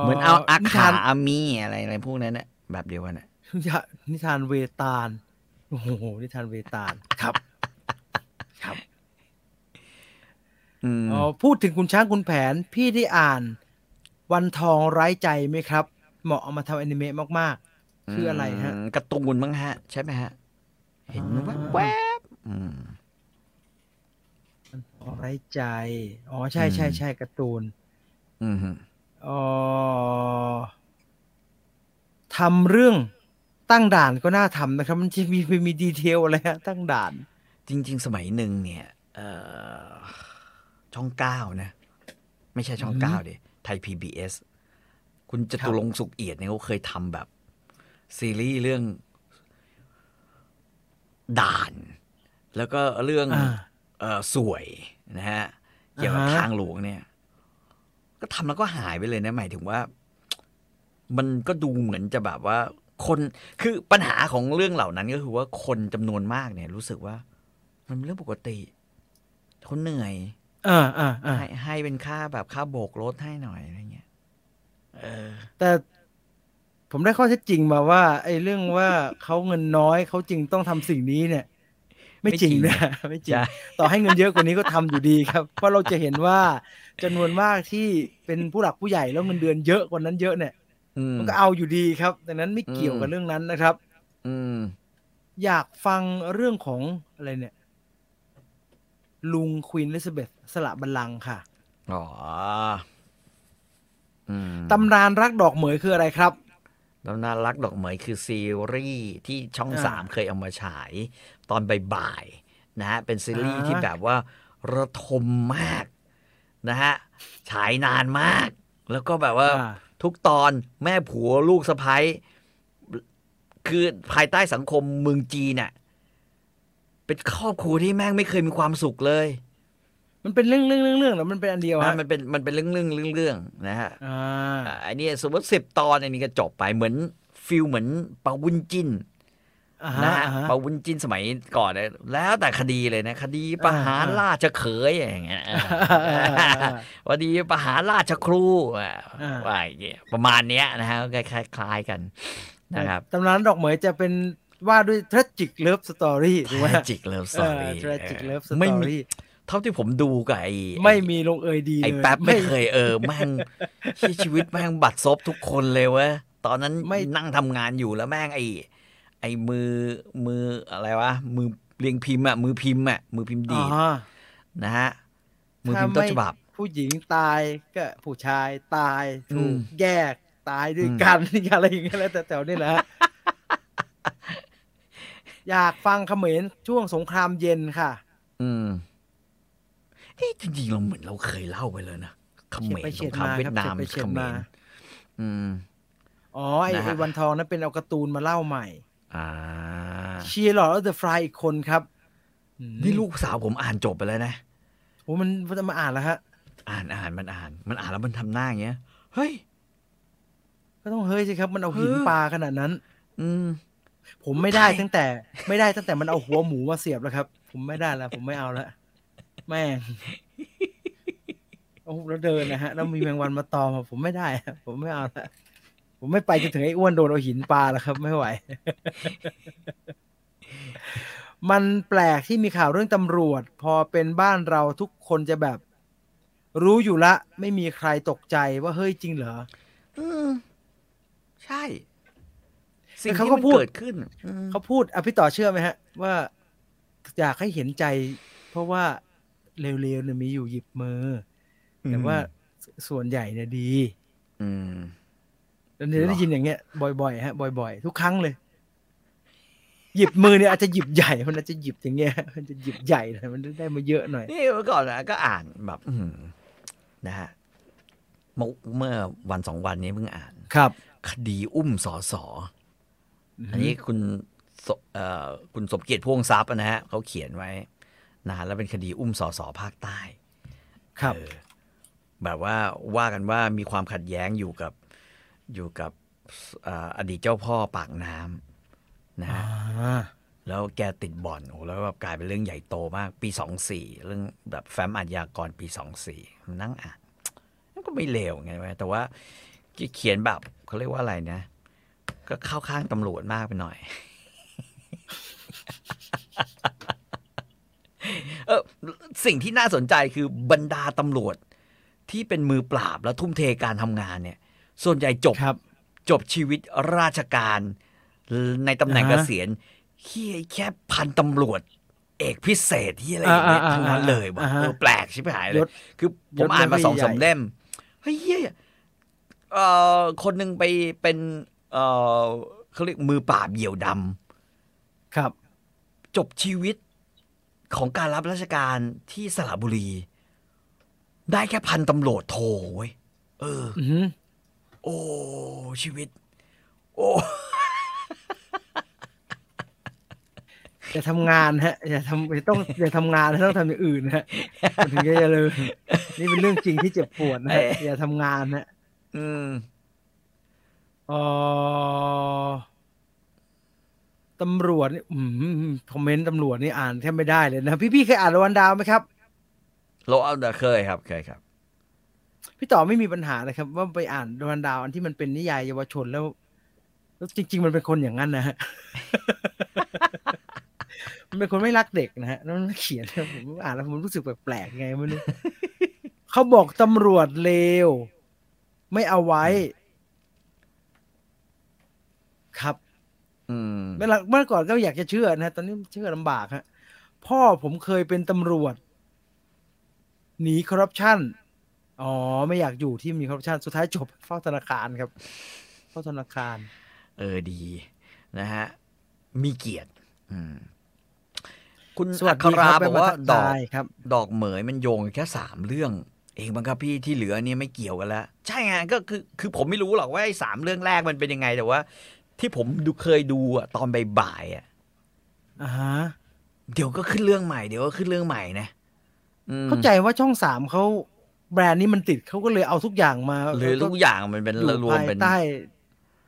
เหมือนเอาอานิขาทานอามีอะไรอะไรพวกนั้นน่ะแบบเดียวกันน่ะนิทานเวตาลโอ้โหนิทานเวตาลครับ ครับอืมอ๋อพูดถึงคุณช้างคุณแผน พี่ได้อ่านวันทองไร้ใจไหมครับ เหมาะเอามาทำอนิเมะมากๆ คืออะไรฮะมการ์ตูนมั้งฮะ ใช่ไหมฮะ เห็นอ่าแวบๆอืมวันทองไร้ใจ อ๋อใช่ใช่อืมใช่การ์ตูน อืมอ๋อ ทำเรื่องตั้งด่านก็น่าทำนะครับ มันจะมีมีมีดีเทลอะไรฮะตั้งด่าน จริง ๆ สมัยหนึ่งเนี่ยเอ่อช่องเก้านะ ไม่ใช่ช่องอืมเก้าดิไทย PBS คุณจตุรงค์สุขเอียดเนี่ยเขาเคยทำแบบ ซีรีส์เรื่อง ด่าน แล้วก็เรื่องอ่าเอ่อสวยนะฮะ เกี่ยวกับอ่าฮะทางหลวงเนี่ย ก็ทำแล้วก็หายไปเลยนะหมายถึงว่า มันก็ดูเหมือนจะแบบว่า คนคือปัญหาของเรื่องเหล่านั้นก็คือว่าคนจำนวนมากเนี่ย รู้สึกว่า มันเป็นเรื่องปกติเขาเหนื่อยอ่าอ่าอ่าให้ให้เป็นค่าแบบค่าโบกรถให้หน่อยอะไรเงี้ยเออ แต่ผมได้ข้อเท็จจริงมาว่า ไอ้เรื่องว่าเขาเงินน้อยเขาจึงต้องทำสิ่งนี้เนี่ย ไม่จริงนะไม่จริงใช่ต่อให้เงินเยอะกว่านี้ก็ทำอยู่ดีครับ เพราะเราจะเห็นว่า จำนวนมากที่เป็นผู้หลักผู้ใหญ่แล้วเงินเดือนเยอะกว่านั้นเยอะเนี่ยอืมมันก็เอาอยู่ดีครับดังนั้นไม่เกี่ยวกับอืมเรื่องนั้นนะครับ อืม อยากฟังเรื่องของอะไรเนี่ย ลุงควีน e ลิซาเบธสละบัลลังก์ค่ะอ๋ออืมตำนานรักดอกเหมยคืออะไรครับตำนานรักดอกเหมยคือซีรีส์ที่ช่องอ่าสามเคยเอามาฉายตอนบ่ายๆนะฮะเป็นซีรีส์อ่าที่แบบว่าระทมมาก นะฮะฉายนานมาก แล้วก็แบบว่าอ่าทุกตอนแม่ผัวลูกสะใภ้คือภายใต้สังคมเมืองจีนน่ะ เป็นครอบครัวที่แม่งไม่เคยมีความสุขเลย มันเป็นเรื่องเรื่องเรื่องเรื่องหรือมันเป็นอันเดียวนะฮะมันเป็นมันเป็นเรื่องเรื่องเรื่องเรื่องนะฮะอ่าอ่าอันนี้สมมติสิบตอนอันนี้ก็จบไปเหมือน feel เหมือนเปาบุ้นจิ้นอ่า นะฮะฮะอ่าฮะเปาบุ้นจิ้นสมัยก่อนเนี่ยแล้วแต่คดีเลยนะคดีประหารอ่าราชเขยอย่างเงี้ยอ่าอ่าอ่าคดีประหารราชครูอะอ่าว่าอย่างเงี้ยประมาณเนี้ยนะฮะก็คล้ายๆกันนะครับตำนานดอกเหมยจะเป็นว่าด้วย tragic love story ถูกไหม tragic love เอ story อ tragic love ไม่มี story เท่าที่ผมดูกับไอ้ไม่มีลงเอยดีไอ้เลยแป๊บไม่เคยเออแม่งที่ชีวิตแม่งบัดซบทุกคนเลยเว้ยตอนนั้นไม่นั่งทำงานอยู่แล้วแม่งไอ้ ไอ้มือมืออะไรวะมือเรียงพิมพ์อะมือพิมพ์อะมือพิมพ์ดีดอ๋อนะฮะมือพิมพ์ต้นฉบับ ผู้หญิงตายก็ผู้ชายตายอืถูมกแยกตายด้วยอืมกันอะไรอย่างเงี้ยแล้วแต่แถวนี่แหละฮะอยากฟังเขมรช่วงสงครามเย็นค่ะ อืมเอ๊ะจริงๆเราเหมือนเราเคยเล่าไปเลยนะเขมรเฉียดไปสเฉียงดครามมาเวียครับดนามเฉียดไปเฉียเขดมมารอืมอ๋อไอ้นะฮะไอ้วันทองนั้นเป็นเอาการ์ตูนมาเล่าใหม่อ่า เชียร์หลอดแล้วเดอะฟลายอีกคนครับอืมนี่ลูกสาวผมอ่านจบไปแล้วนะโอ้มันมันจะมาอ่านแล้วฮะ อ่านอ่านมันอ่าน มันอ่านแล้วมันทำหน้าอย่างเงี้ย เฮ้ย ก็ต้องเฮ้ยสิครับ มันเอาหินเออปลาขนาดนั้น อืม ผมไม่ได้ใช่ตั้งแต่ ไม่ได้ตั้งแต่มันเอาหัวหมูมาเสียบแล้วครับ ผมไม่ได้แล้วผมไม่เอาแล้วแม่งโอ้โหแล้วเดินนะฮะ แล้วมีแมงวันมาตอมอะผมไม่ได้อะผมไม่เอาแล้ว ผมไม่ไปจนถึงไอ้อ้วนโดนเอาหินปลาแล้วครับ ไม่ไหว มันแปลกที่มีข่าวเรื่องตำรวจ พอเป็นบ้านเราทุกคนจะแบบ รู้อยู่ละ ไม่มีใครตกใจว่าเฮ้ยจริงเหรออืมใช่ สิ่งแต่เขาที่ก็มันพูดเกิดขึ้นอืมเขาพูดอะพี่ต่อเชื่อไหมฮะ ว่าอยากให้เห็นใจ เพราะว่าเร็วๆเนี่ยมีอยู่หยิบมืออแต่ว่าส่วนใหญ่เนี่ยดี อืมแล้ว เนี่ยหรอได้ยินอย่างเงี้ยบ่อยๆฮะบ่อย ๆ ทุกครั้งเลย หยิบมือเนี่ยอาจจะหยิบใหญ่มันอาจจะหยิบอย่างเงี้ย มันจะหยิบใหญ่หน่อยมันได้มาเยอะหน่อยนี่เมื่อก่อนนะก็อ่านแบบอืมนะฮะเมื่อเมื่อวันสองวันนี้เพิ่งอ่านครับ คดีอุ้มสอสออันนี้คุณสเอ่อคุณสมเกียรติพ่วงทรัพย์นะฮะเขาเขียนไว้นะแล้วเป็นคดีอุ้มสอสอภาคใต้ ครับเออแบบว่าว่ากันว่ามีความขัดแย้งอยู่กับ อยู่กับเอ่ออดีตเจ้าพ่อปากน้ำนะฮะอ่าแล้วแกติดบ่อนโอ้แล้วแบบกลายเป็นเรื่องใหญ่โตมากปีสองสี่เรื่องแบบแฟ้มอาชญากรปีสองสี่มันนั่งอ่านมันก็ไม่เลวไงวะแต่ว่าเขียนแบบเขาเรียกว่าอะไรนะ ก็เข้าข้างตำรวจมากไปหน่อย เออสิ่งที่น่าสนใจคือบรรดาตำรวจที่เป็นมือปราบแล้วทุ่มเทการทำงานเนี่ย ส่วนใหญ่จบครับจบชีวิตราชการในตำแหน่งอ่าเกฮะษียณเฮียแค่พันตำรวจ เอกพิเศษที่อะไรอย่างเงี้ยอ่าอ่าทั้งนั้นเลยว่ะอ่าฮะเออแปลกชิบหายเลยยศคือผมยศอ่านมาไม่สองใหญ่สามเล่มเฮ้ยเฮียเอ่อคนหนึ่งไปเป็นเอ่อเขาเรียกมือปราบเหยี่ยวดำครับ จบชีวิตของการรับราชการที่สระบุรี ได้แค่พันตำรวจโทเว้ยเอออือหือ โอ้ชีวิต โอ้ผอย่าทำงานฮะอย่าทำอย่าต้องอย่าทำงานนะต้องทำอย่างอื่นฮะมันถึงจะเจริญนี่เป็นเรื่องจริงที่เจ็บปวดนะฮะอย่าทำงานฮะอืมเออตำรวจนี่อืมคอมเมนต์ตำรวจนี่อ่านแทบไม่ได้เลยนะพี่ๆเคยอ่านรวันดาวไหมครับโลเอาเดเคยครับเคยครับ พี่ต่อไม่มีปัญหานะครับ ว่าไปอ่านรวันดาวอันที่มันเป็นนิยายเยาวชนแล้วแล้วจริง ๆ มันเป็นคนอย่างนั้นนะฮะมันเป็นคนไม่รักเด็กนะฮะแล้วมันเขียนผมอ่านแล้วผมรู้สึกแปลกๆไงไม่รู้เขาบอกตำรวจเลว ไม่เอาไว้ ครับ อืมเมื่อเมื่อก่อนก็อยากจะเชื่อนะตอนนี้เชื่อลำบากฮะพ่อผมเคยเป็นตำรวจ หนีคอร์รัปชัน อ๋อ ไม่อยากอยู่ที่มีคอร์รัปชันสุดท้ายจบเฝ้าธนาคารครับ เฝ้าธนาคาร เออดีนะฮะ มีเกียรติอืมคุณสวัสอัคดีครารับบอกว่าแม่ดมาอกทัทยครับดอกเหมยมันโยงแค่สามเรื่อง เองบังครับพี่ที่เหลือเนี่ยไม่เกี่ยวกันแล้ว ใช่ไงก็คือคือผมไม่รู้หรอกว่าไอ้สามเรื่องแรกมันเป็นยังไงแต่ว่า ที่ผมดูเคยดูอะตอนบ่ายๆอะอ่าฮะเดี๋ยวก็ขึ้นเรื่องใหม่เดี๋ยวก็ขึ้นเรื่องใหม่นะอืมเข้าใจว่าช่องสามเขา แบรนด์นี้มันติดเขาก็เลยเอาทุกอย่างมาหรือแล้วก็ทุกอย่างมันเป็นอยู่รวมภายเป็นใต้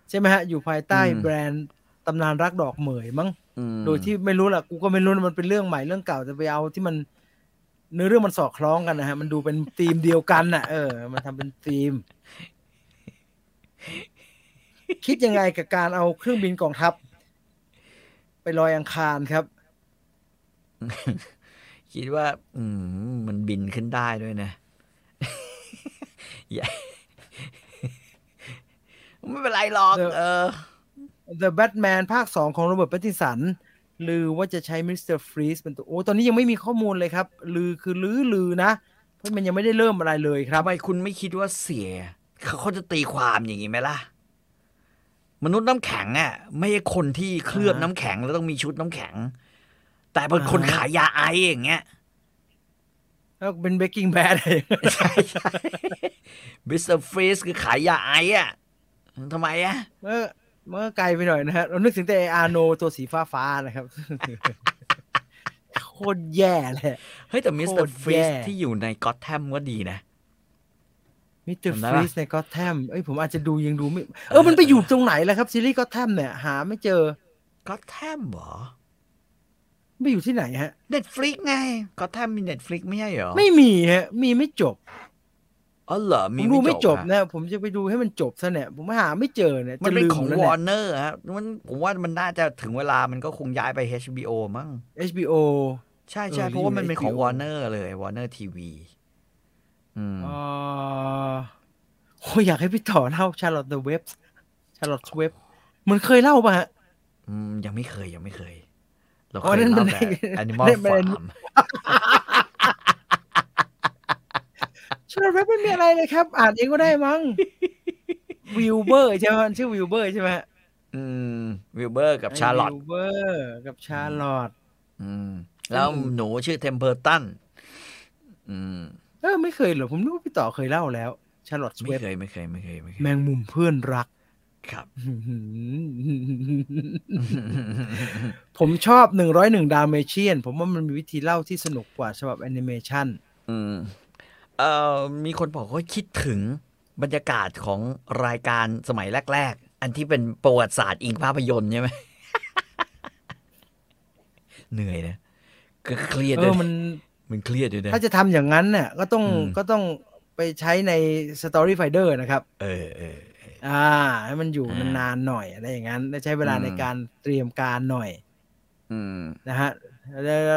ใช่ไหมฮะ อยู่ภายใต้อืมแบรนด์ตำนานรักดอกเหมยมั้งอืมโดยที่ไม่รู้แหละกูก็ไม่รู้นะมันเป็นเรื่องใหม่เรื่องเก่าจะไปเอาที่มันเนื้อเรื่องมันสอดคล้องกันนะฮะ มันดูเป็นธีมเดียวกันน่ะ เออ มันทำเป็นธีม คิดยังไงกับการเอาเครื่องบินกองทัพ ไปลอยอังคารครับ คิดว่า อืมมันบินขึ้นได้ด้วยนะอย่า ไม่เป็นไรหรอกเดี๋ยวเออ The Batman ภาคสองของโรเบิร์ตแพตตินสันลือว่าจะใช้ Mr. Freeze เป็นตัว โอ้ ตอนนี้ยังไม่มีข้อมูลเลยครับ ลือคือลือลือนะ เพราะมันยังไม่ได้เริ่มอะไรเลยครับทำไมคุณไม่คิดว่าเสีย เขาเขาจะตีความอย่างนี้ไหมล่ะ มนุษย์น้ำแข็งอะ ไม่ใช่คนที่เคลือบอ่าฮะน้ำแข็งแล้วต้องมีชุดน้ำแข็ง แต่เป็นคนอ่าฮะขายยาไออย่างเงี้ย แล้วเป็น Breaking Badใช่ใช่บิสเตอร์ฟรีสคือขายยาไออะทำไมอะเมื่อเมื่อไกลไปหน่อยนะฮะเรานึกถึงแต่อาโนตัวสีฟ้าฟ้าๆนะครับ โคตรแย่เลย เฮ้ยแต่มิสเตอร์โคตรฟรีแย่สที่อยู่ในก็อตแทมก็ดีนะมิสเตอร์จำฟได้รีปะสในก็แทมเอ้ยผมอาจจะดูยังดูไม่ เออมันไปอยู่ตรงไหนแล้วครับซีรีส์ก็แทมเนี่ยหาไม่เจอก็อตแทมเหรอ ไม่อยู่ที่ไหนฮะเน็ตฟลิกไงก็อตแทมมีเน็ตฟลิกไม่ใช่เหรอ ไม่มีฮะ มีไม่จบอ๋อเหรอผมีมดูไม่จบอะนะ ผมจะไปดูให้มันจบซะเนี่ย ผมหาไม่เจอเนี่ยมันจะเป็นลืมของแล้ววเนี่อยร์เนอร์ฮะมันผมว่ามันน่าจะถึงเวลามันก็คงย้ายไป HBO มั้ง HBO ใช่ใช่เออเพราะว่ามันเป็นของ HBO วอร์เนอร์เลยวอร์เนอร์ทีวีอืมเอ่อโอ้ยอยากให้พี่ต่อเล่าชาร์ลอตเดอะเว็บชาร์ลอตเว็บมันเคยเล่าป่ะฮะ อืม ยังไม่เคยยังไม่เคย เราอ๋เคอยนั่นเล่ามันแต่ Animal นั่นมัน Farm Charlotte's Web ไม่มีอะไรเลยครับ อ่านเองก็ได้มั้งวิลเบอร์ใช่ไหมมันชื่อวิลเบอร์ใช่ไหมฮะอืมวิลเบอร์กับชาร์ลอตวิลเบอร์กับชาร์ลอตอืม แล้วหนูชื่อเทมเพอร์ตันอืมเออไม่เคยเหรอผมนึกว่าพี่ต่อเคยเล่าแล้วชาร์ลอตไม่เว็บเคยไม่เคยไม่เคยไม่เคยแมงมุมเพื่อนรัก ครับ ผมชอบหนึ่งร้อยหนึ่งดาวเมเชียน ผมว่ามันมีวิธีเล่าที่สนุกกว่าฉบับแอนิเมชันอืมเอ่อมีคนบอกว่าคิดถึงบรรยากาศของรายการสมัยแรก ๆ อันที่เป็นประวัติศาสตร์อิงภาพยนตร์ใช่ไหมเหนื่อยนะก็เครียดเอด้วยอนะมันมันเครียดด้วยนะถ้าจะทำอย่างนั้นเนี่ยก็ต้องอืมก็ต้องไปใช้ใน Story Finder นะครับ เออเออ อ่า ให้มันอยู่อ่านนานๆหน่อยอะไรอย่างนั้นได้ใช้เวลาอืมในการเตรียมการหน่อย อืมนะฮะ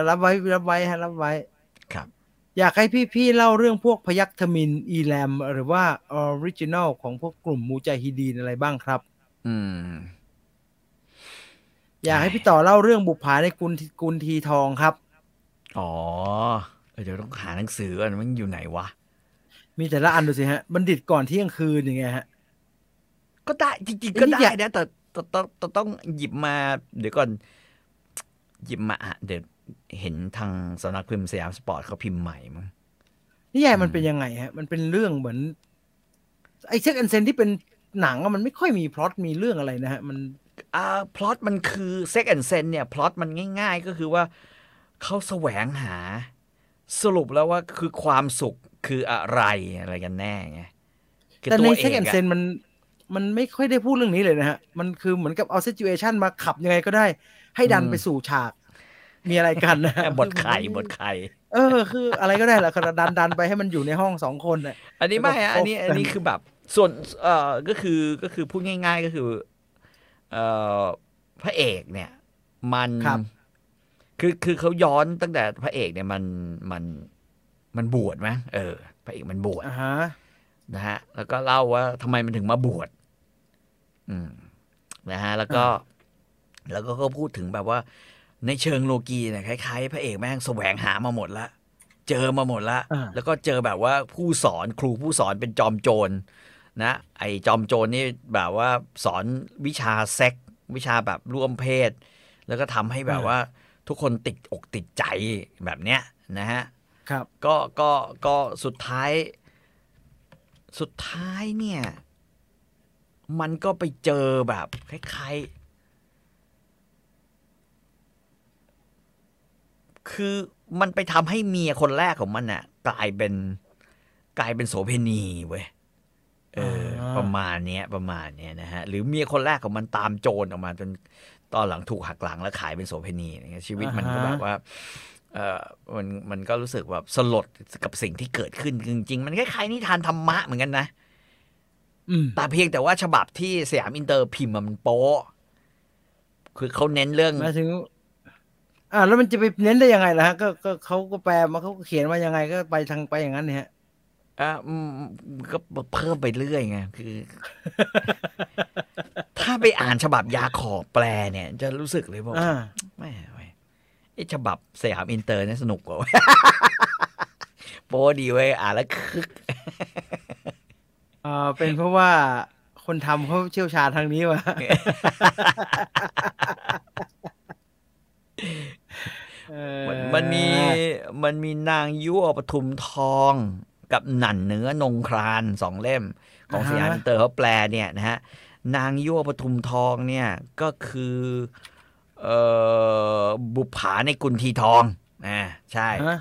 รับไว้รับไว้ฮะรับไว้ครับ อยากให้พี่ๆเล่าเรื่องพวกพยัคฆ์ทมิฬอีแลม หรือว่า original ของพวกกลุ่มมูจาฮิดีนอะไรบ้างครับ อืม อยากให้พี่ต่อเล่าเรื่องบุปผาในกุณกุณฑีทองครับ อ๋อเออเดี๋ยวต้องหาหนังสือก่อนมันอยู่ไหนวะมีแต่ละอันดูสิฮะ บัณฑิตก่อนเที่ยงคืนยังไงฮะ ก็ได้จริงๆไอ้ก็นี่ได้อยากนะแต่แต่แต่แต่ต้องหยิบมาเดี๋ยวก่อน หยิบมาอะเดี๋ยวเห็นทางสำนักพิมพ์สยามสปอร์ตเขาพิมพ์ใหม่มั้งนิยายมันเป็นยังไงฮะ มันเป็นเรื่องเหมือน ไอ้ Sex and Zen ที่เป็นหนังอะมันไม่ค่อยมีพล็อตมีเรื่องอะไรนะฮะ มันอ่าพล็อตมันคือ Sex and Zen เนี่ยพล็อตมันง่าย ๆ ก็คือว่าเขาแสวงหา สรุปแล้วว่าคือความสุขคืออะไรอะไรกันแน่ไงคือแต่ใน Sex and อะ Zenมัน มันไม่ค่อยได้พูดเรื่องนี้เลยนะฮะ มันคือเหมือนกับเอา situation มาขับยังไงก็ได้ ให้ดันไปสู่ฉาก มีอะไรกันนะบทไข่บทไข่เออ คืออะไรก็ได้แหละคือดันดันไปให้มันอยู่ในห้องสองคนน่ะอันนี้ไม่แล้วก็ฮะอันนี้คบกันอันนี้คือแบบ ส่วนเอ่อก็คือก็คือพูดง่าย ๆ ก็คือ เอ่อพระเอกเนี่ย มันครับคือคือเขาย้อนตั้งแต่พระเอกเนี่ยมันมันมันบวชไหมเออ พระเอกมันบวชอ่าฮะนะฮะ แล้วก็เล่าว่าทำไมมันถึงมาบวชอืม นะฮะ แล้วก็ แล้วก็ก็พูดถึงแบบว่า ในเชิงโลกีเนี่ยคล้ายๆ พระเอกแม่งแสวงหามาหมดละเจอมาหมดละอ่าแล้วก็เจอแบบว่าผู้สอนครูผู้สอนเป็นจอมโจรนะ ไอจอมโจรนี่แบบว่าสอนวิชาเซ็ก วิชาแบบร่วมเพศ แล้วก็ทำให้แบบว่า ทุกคนติดอกติดใจแบบเนี้ยนะฮะครับ ก็ก็ก็สุดท้าย สุดท้ายเนี่ย มันก็ไปเจอแบบคล้ายๆ คือมันไปทำให้เมียคนแรกของมันน่ะ กลายเป็นกลายเป็นโสเพณีเว้ยเอออาประมาณเนี้ย ประมาณเนี้ยนะฮะ หรือเมียคนแรกของมันตามโจรออกมาจนตอนหลังถูกหักหลังแล้วขายเป็นโสเพณีอะไรเงี้ยชีวิตมันก็แบบว่าเออมันมันก็รู้สึกแบบสลดกับสิ่งที่เกิดขึ้นจริงๆ มันคล้ายๆนิทานธรรมะเหมือนกันนะอืม แต่เพียงแต่ว่าฉบับที่สยามอินเตอร์พิมพ์อะมันโป๊ะคือเขาเน้นเรื่องหมายถึง อ่า แล้วมันจะไปเน้นได้ยังไงล่ะฮะก็ก็เขาก็แปลมาเขาก็เขียนมายังไงก็ไปทางไปอย่างนั้นเนี่ยฮะอะอืมก็เพิ่มไปเรื่อยไงคือ ถ้าไปอ่านฉบับยาขอบแปลเนี่ย จะรู้สึกเลยว่าอ่าไม่เว้ยไอฉบับสยามอินเตอร์เนี่ยสนุกกว่าเว้ยโป๊ดีเว้ยอ่านแล้วคึก อ่าเป็นเพราะว่าคนทำเขาเชี่ยวชาญทางนี้วะเออมันมันมีมันมีนางยั่วปทุมทองกับหนั่นเนื้อนงคราญสองเล่ม ของสยามอินเตอร์เขาแปลเนี่ยนะฮะนางยั่วปทุมทองเนี่ยก็คือเอ่อบุปผาในกุณฑีทองนะใช่ฮะ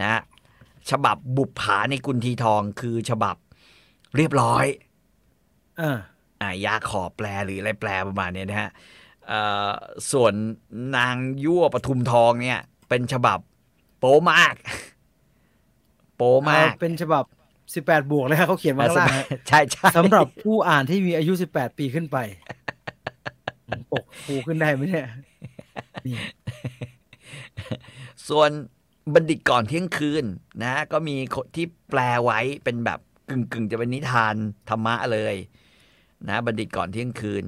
นะฮะฉบับบุปผาในกุณฑีทองคือฉบับ เรียบร้อยอ่าอ่ายาขอแปลหรืออะไรแปลประมาณเนี้ยนะฮะเอ่อส่วนนางยั่วปทุมทองเนี่ย เป็นฉบับโป๊มาก โป๊มากเอาเป็นฉบับ18บวกเลยฮะเขาเขียนมาข้างล่างฮะใช่ใช่สำหรับผู้อ่านที่มีอายุ18ปีขึ้นไปปกฟูขึ้นได้ไหมเนี่ยนี่ส่วนบัณฑิตก่อนเที่ยงคืนนะ ก็มีคนที่แปลไว้เป็นแบบ กึ่งกึ่งๆจะเป็นนิทานธรรมะเลย นะ บัณฑิตก่อนเที่ยงคืน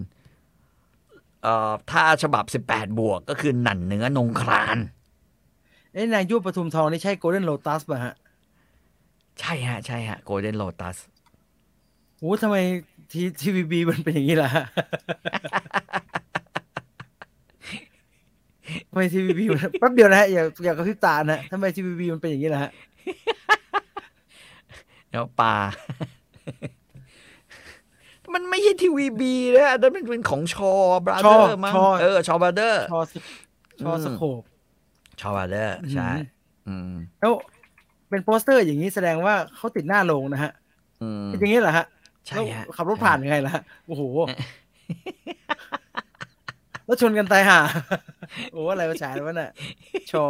เอ่อถ้าฉบับ18บวกก็คือหนันเนื้อนงครานเอ้นายยุปทุมทองนี่ใช่โกลเด้นโ t ตัสป่ะฮะ ใช่ฮะ ใช่ฮะโกลเด้นโ t ตัสโอ้ทำไมทีทีวีบีมันเป็นอย่างนี้ล่ะฮะทำไมทีวีบีมันแป๊บเดียวนะฮะอย่าอย่ากระพริบตานะทำไมทีวีบีมันเป็นอย่างนี้ล่ะฮะ แล้วปลา มันไม่ใช่ทีวีบีนะอันนั้นมันเป็นของชอบราเดอร์มั้งชอเออ ชอบราเดอร์ ชอสชอสโคปชอบราเดอร์ ใช่อืมแล้วเป็นโปสเตอร์อย่างนี้แสดงว่าเขาติดหน้าโรงนะฮะอืมเป็นอย่างนี้เหรอฮะใช่แล้วฮะขับรถผ่านยังไงล่ะฮะโอ้โหแล้วชนกันตายห่าโอ้อะไรมาฉายแล้ววะน่ะชอ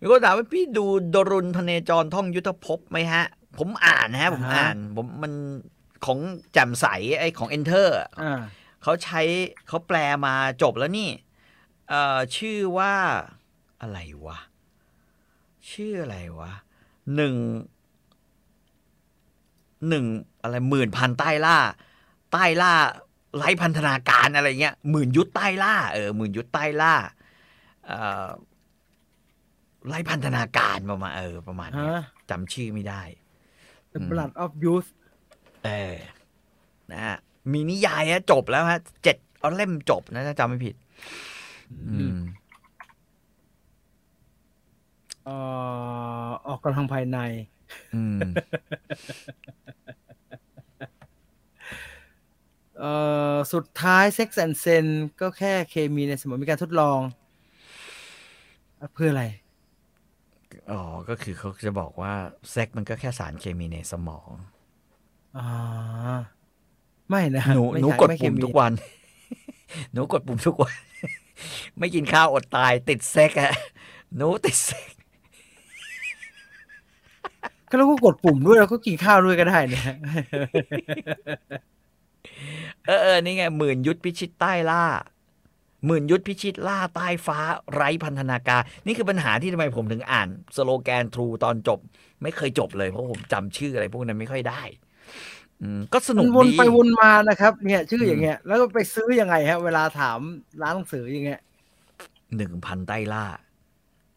มีคนถามว่าพี่ดูดรุณธเนจรท่องยุทธภพไหมฮะ ผมอ่านนะฮะ ผมอ่าฮะอ่านผมมันของแจ่มใสไอ้ของ Enter อ่าเขาใช้เขาแปลมาจบแล้วนี่เอ่อชื่อว่าอะไรวะ ชื่ออะไรวะหนึ่งหนึ่งอะไรหมื่นพันใต้ล่า ใต้ล่าไร้พันธนาการอะไรเงี้ยหมื่นยุทธใต้ล่าเออหมื่นยุทธใต้ล่าเอ่อ ไร้พันธนาการประมาณเออประมาณเนี้ยฮะจำชื่อไม่ได้ The Blood of Youth เออนะฮะมีนิยายฮะจบแล้วฮะเจ็ดเอาเล่มจบนะถ้าจำไม่ผิด อืมเอ่อออกกำลังภายใน อืมเอ่อสุดท้าย Sex and s e n ก็แค่เคมีในสมองมีการทดลอง เพื่ออะไร อ๋อ ก็คือเขาจะบอกว่าเซ็กมันก็แค่สารเคมีในสมองอ่าไม่นะหนูไม่หนูใช่กดไม่เคปุ่มมีทุกวัน หนูกดปุ่มทุกวัน ไม่กินข้าวอดตาย ติดเซ็กอะหนูติดเซ็กก็เราก็กดปุ่มด้วยแล้วก็กินข้าวด้วยก็ได้เนี่ยเออเออนี่ไงหมื่นยุทธพิชิตใต้ล่า หมื่นยุทธพิชิตล่าใต้ฟ้าไร้พันธนาการ นี่คือปัญหาที่ทำไมผมถึงอ่าน สโลแกนทรูตอนจบ ไม่เคยจบเลย เพราะผมจำชื่ออะไรพวกนั้นไม่ค่อยได้อืมก็สนุมักนวนดีไปวนมานะครับ เนี่ย ชื่อมอย่างเงี้ย แล้วก็ไปซื้อยังไงฮะ เวลาถามร้านหนังสืออย่างเงี้ยหนึ่งพันใต้ล่า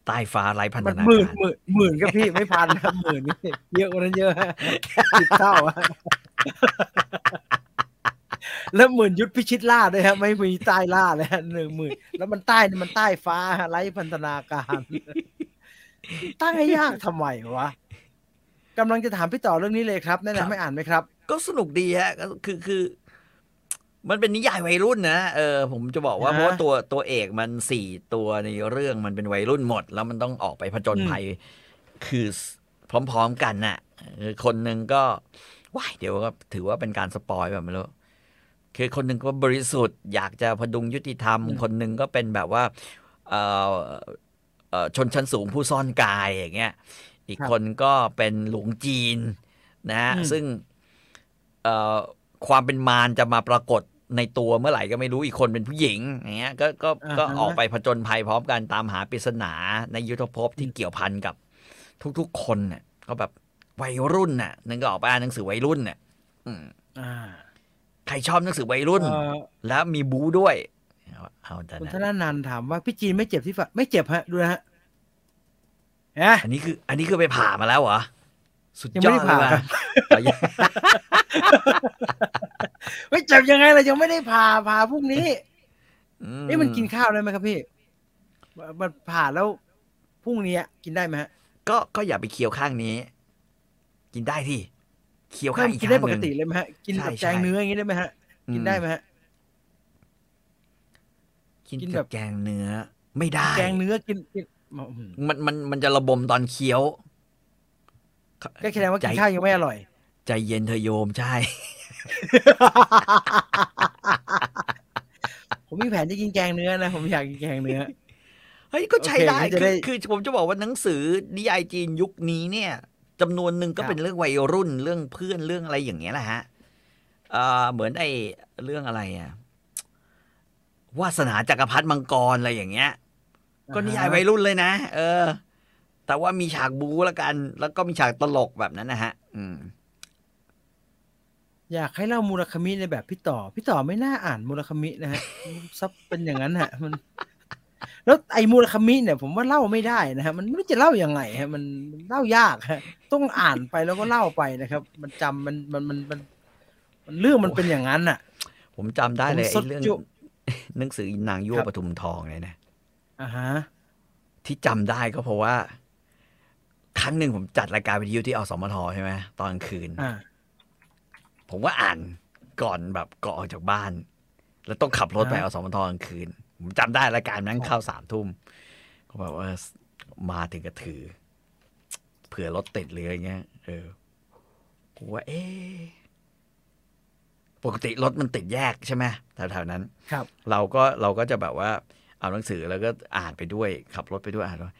ใต้ฟ้าไร้พันธมันนาหมื่นการหมื่นหมื่นก็พี่ไม่พันนะครับหมื่นนี่เยอะกว่านั้นเยอะฮะสิบเท่าอะ แล้วหมื่นยุทธพิชิตล่าด้วยครับไม่มีใต้ล่าเลยฮะหนึ่งหมื่นแล้วมันใต้นี่มันใต้ฟ้าฮะไร้พันธนาการตั้งให้ยากทำไมวะกำลังจะถามพี่ต่อเรื่องนี้เลยครับแนะนำให้อ่านไหมครับ ก็สนุกดีฮะก็คือคือ มันเป็นนิยายวัยรุ่นนะเออผมจะบอกว่าอ่าเพราะว่าตัวตัวเอกมันสี่ตัวในเรื่องมันเป็นวัยรุ่นหมด แล้วมันต้องออกไปผจญอืมภัย คือพร้อม ๆ กันน่ะเออคนหนึ่งก็ว้ายเดี๋ยวก็ถือว่าเป็นการสปอยแบบไม่รู้ คือคนหนึ่งก็บริสุทธิ์อยากจะพดุงยุติธรรม คนหนึ่งก็เป็นแบบว่าเออเอ่อชนชั้นสูงผู้ซ่อนกายอย่างเงี้ย อีกครับคนก็เป็นหลวงจีนนะฮะอืมซึ่งเอ่อความเป็นมารจะมาปรากฏในตัวเมื่อไหร่ก็ไม่รู้อีกคนเป็นผู้หญิงอย่างเงี้ยก็ก็ก็ออกไปผจญภัยพร้อมกันตามหาปริศนาในยุทธภพที่เกี่ยวพันกับทุกๆคนเนี่ยก็แบบวัยรุ่นน่ะนึงก็ออกไปอ่านหนังสือวัยรุ่นเนี่ยอืมอ่า ใครชอบหนังสือวัยรุ่นเอ่อแล้วมีบู๊ด้วยเอาเอาแต่คุณนั้นธนานันท์ถามว่าพี่จีนไม่เจ็บที่ฝ่าไม่เจ็บฮะดูนะฮะเอ๊ะอันนี้คือ อันนี้คือไปผ่ามาแล้วเหรอสุดยังยไม่อได้ดเลผ่ายว่ะครับเอายังไม่เจ็บยังไงเลยยังไม่ได้ผ่าผ่าพรุ่งนี้อืเอ๊ะมันกินข้าวได้ไหมครับพี่ มันผ่าแล้วพรุ่งนี้กินได้ไหมฮะก็ก็อย่าไปเคี้ยวข้างนี้ กินได้ที่ เคี้ยวไม่ข้างอีกกินข้าได้งปหกนึ่งติเลยไหมฮะ กินแบบใช่แกงเนื้ออย่างนี้ได้ไหมฮะ กินได้ไหมฮะ กินกินแบแบบบแกงเนื้อ ไม่ได้ แกงเนื้อกินกินอื้อหือมันมันมันจะระบมตอนเคี้ยวก็แสดงว่าใจกินข้าวยังไม่อร่อย ใจเย็นเธอะโยมใช่ ผมมีแผนจะกินแกงเนื้อนะ ผมอยากกินแกงเนื้อเฮ้ยก็ใช้โอเคได้งั้นจะคือได้คือผมจะบอกว่าหนังสือนิยายจีนยุคนี้เนี่ย จำนวนหนึ่งก็ครับเป็นเรื่องวัยรุ่นเรื่องเพื่อนเรื่องอะไรอย่างเงี้ยแหละฮะเอ่อเหมือนไอ้เรื่องอะไรอะวาสนาจักรพรรดิมังกรอะไรอย่างเงี้ย ก็นิยายวัยรุ่นเลยนะ เออ แต่ว่ามีฉากบู๊แล้วกัน แล้วก็มีฉากตลกแบบนั้นนะฮะ อืม อยากให้เล่ามูราคามิในแบบพี่ต่อ พี่ต่อไม่น่าอ่านมูราคามินะฮะซับเป็นอย่างนั้นฮะ มัน แล้วไอ้มูราคามิเนี่ยผมว่าเล่าไม่ได้นะฮะมันไม่รู้จะเล่ายังไงฮะมันมันเล่ายากฮะต้องอ่านไปแล้วก็เล่าไปนะครับ มันจำมันมันมันมันมันเรื่องมันเป็นอย่างนั้นน่ะ ผมจำได้เลยผมสไอ้ดเรื่องจุหนังสือนางยั่วครับปทุมทองเลยนะอ่าฮะที่จำได้ก็เพราะว่า ครั้งหนึ่งผมจัดรายการวิทยุที่อสมทใช่ไหมตอนกลางคืนอ่าผมก็อ่านก่อนแบบก่อนออกจากบ้าน แล้วต้องขับรถไปอ่าอสมทกลางคืน ผมจำได้รายการนั้นเข้าสามทุ่มก็แบบว่ามาถึงก็ถือ เผื่อรถติดหรืออะไรเงี้ยเออผมว่า เอ๊ะปกติรถมันติดแยกใช่ไหมแถวๆนั้นครับ เราก็เราก็จะแบบว่า เอาหนังสือแล้วก็อ่านไปด้วย ขับรถไปด้วยอ่านด้วย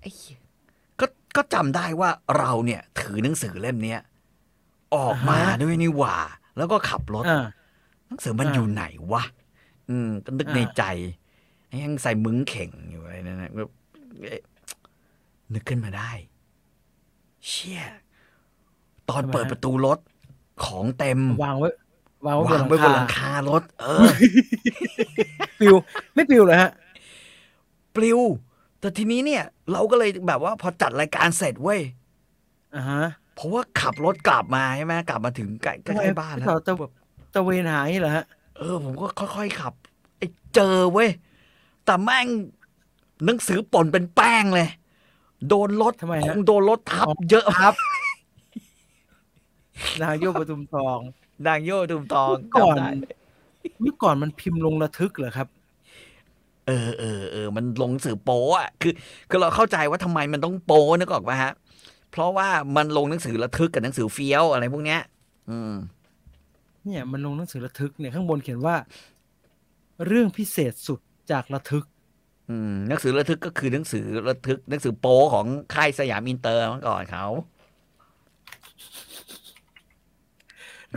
ไอ้เหี้ยก็ก็จำได้ว่าเราเนี่ย ถือหนังสือเล่มเนี้ยออกมาอ่าฮะด้วยนี่หว่า แล้วก็ขับรถอ่าหนังสือมันอ่าอยู่ไหนวะอืมก็นึกอ่าในใจ ยังใส่มึงเข่งอยู่อะไรนั่นนะก็เอ๊ะนึกขึ้นมาได้ เชี่ย ตอนเปิดประตูรถของเต็ม วางไว้วางไว้วางไว้บบนนหหลัลังงคาคารถ เออปิว ไม่ปิวเลยฮะปลิว แต่ทีนี้เนี่ย เราก็เลยแบบว่าพอจัดรายการเสร็จเว้ยอ่าฮะเพราะว่าขับรถกลับมาใช่ไหมกลับมาถึงใกล้ใกล้ๆบ้านพี่แล้ต่อวจะตะเวนหาอย่างนี้เหรอฮะเออ ผมก็ค่อยๆขับไอ้เจอเว้ย แต่แม่งหนังสือป่นเป็นแป้งเลย โดนรถทำไมคฮะ งโดนรถทับเยอะครับ นางโยกประทุมทอง นางโยดุมทองก่อน จำได้เมื่อก่อนมันพิมพ์ลงระทึกเหรอครับ เออเออเออมันลงหนังสือโป๊อะคือคือเราเข้าใจว่าทำไมมันต้องโป๊นึกออกปะฮะ เพราะว่ามันลงหนังสือระทึกกับหนังสือเฟี้ยวอะไรพวกเนี้ย อืม เนี่ยมันลงหนังสือระทึกเนี่ยข้างบนเขียนว่า เรื่องพิเศษสุด จากระทึกอืมหนังสือระทึกก็คือหนังสือระทึกหนังสือโป๊ของค่ายสยามอินเตอร์เมื่อก่อนเขา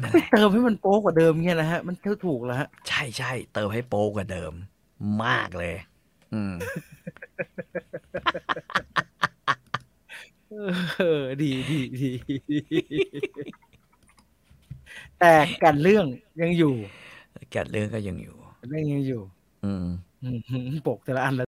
นั่นไปแหละเติมให้มันโป๊กว่าเดิมเงี้ยนะฮะ มันเท่าถูกแล้วฮะ ใช่ใช่เติมให้โป๊กว่าเดิม มากเลย อืมเออดีดีดีแต่กันเรื่องยังอยู่แกะเรื่องก็ยังอยู่เรื่องยังอยู่ อืม อืม ปกแต่ละอันละ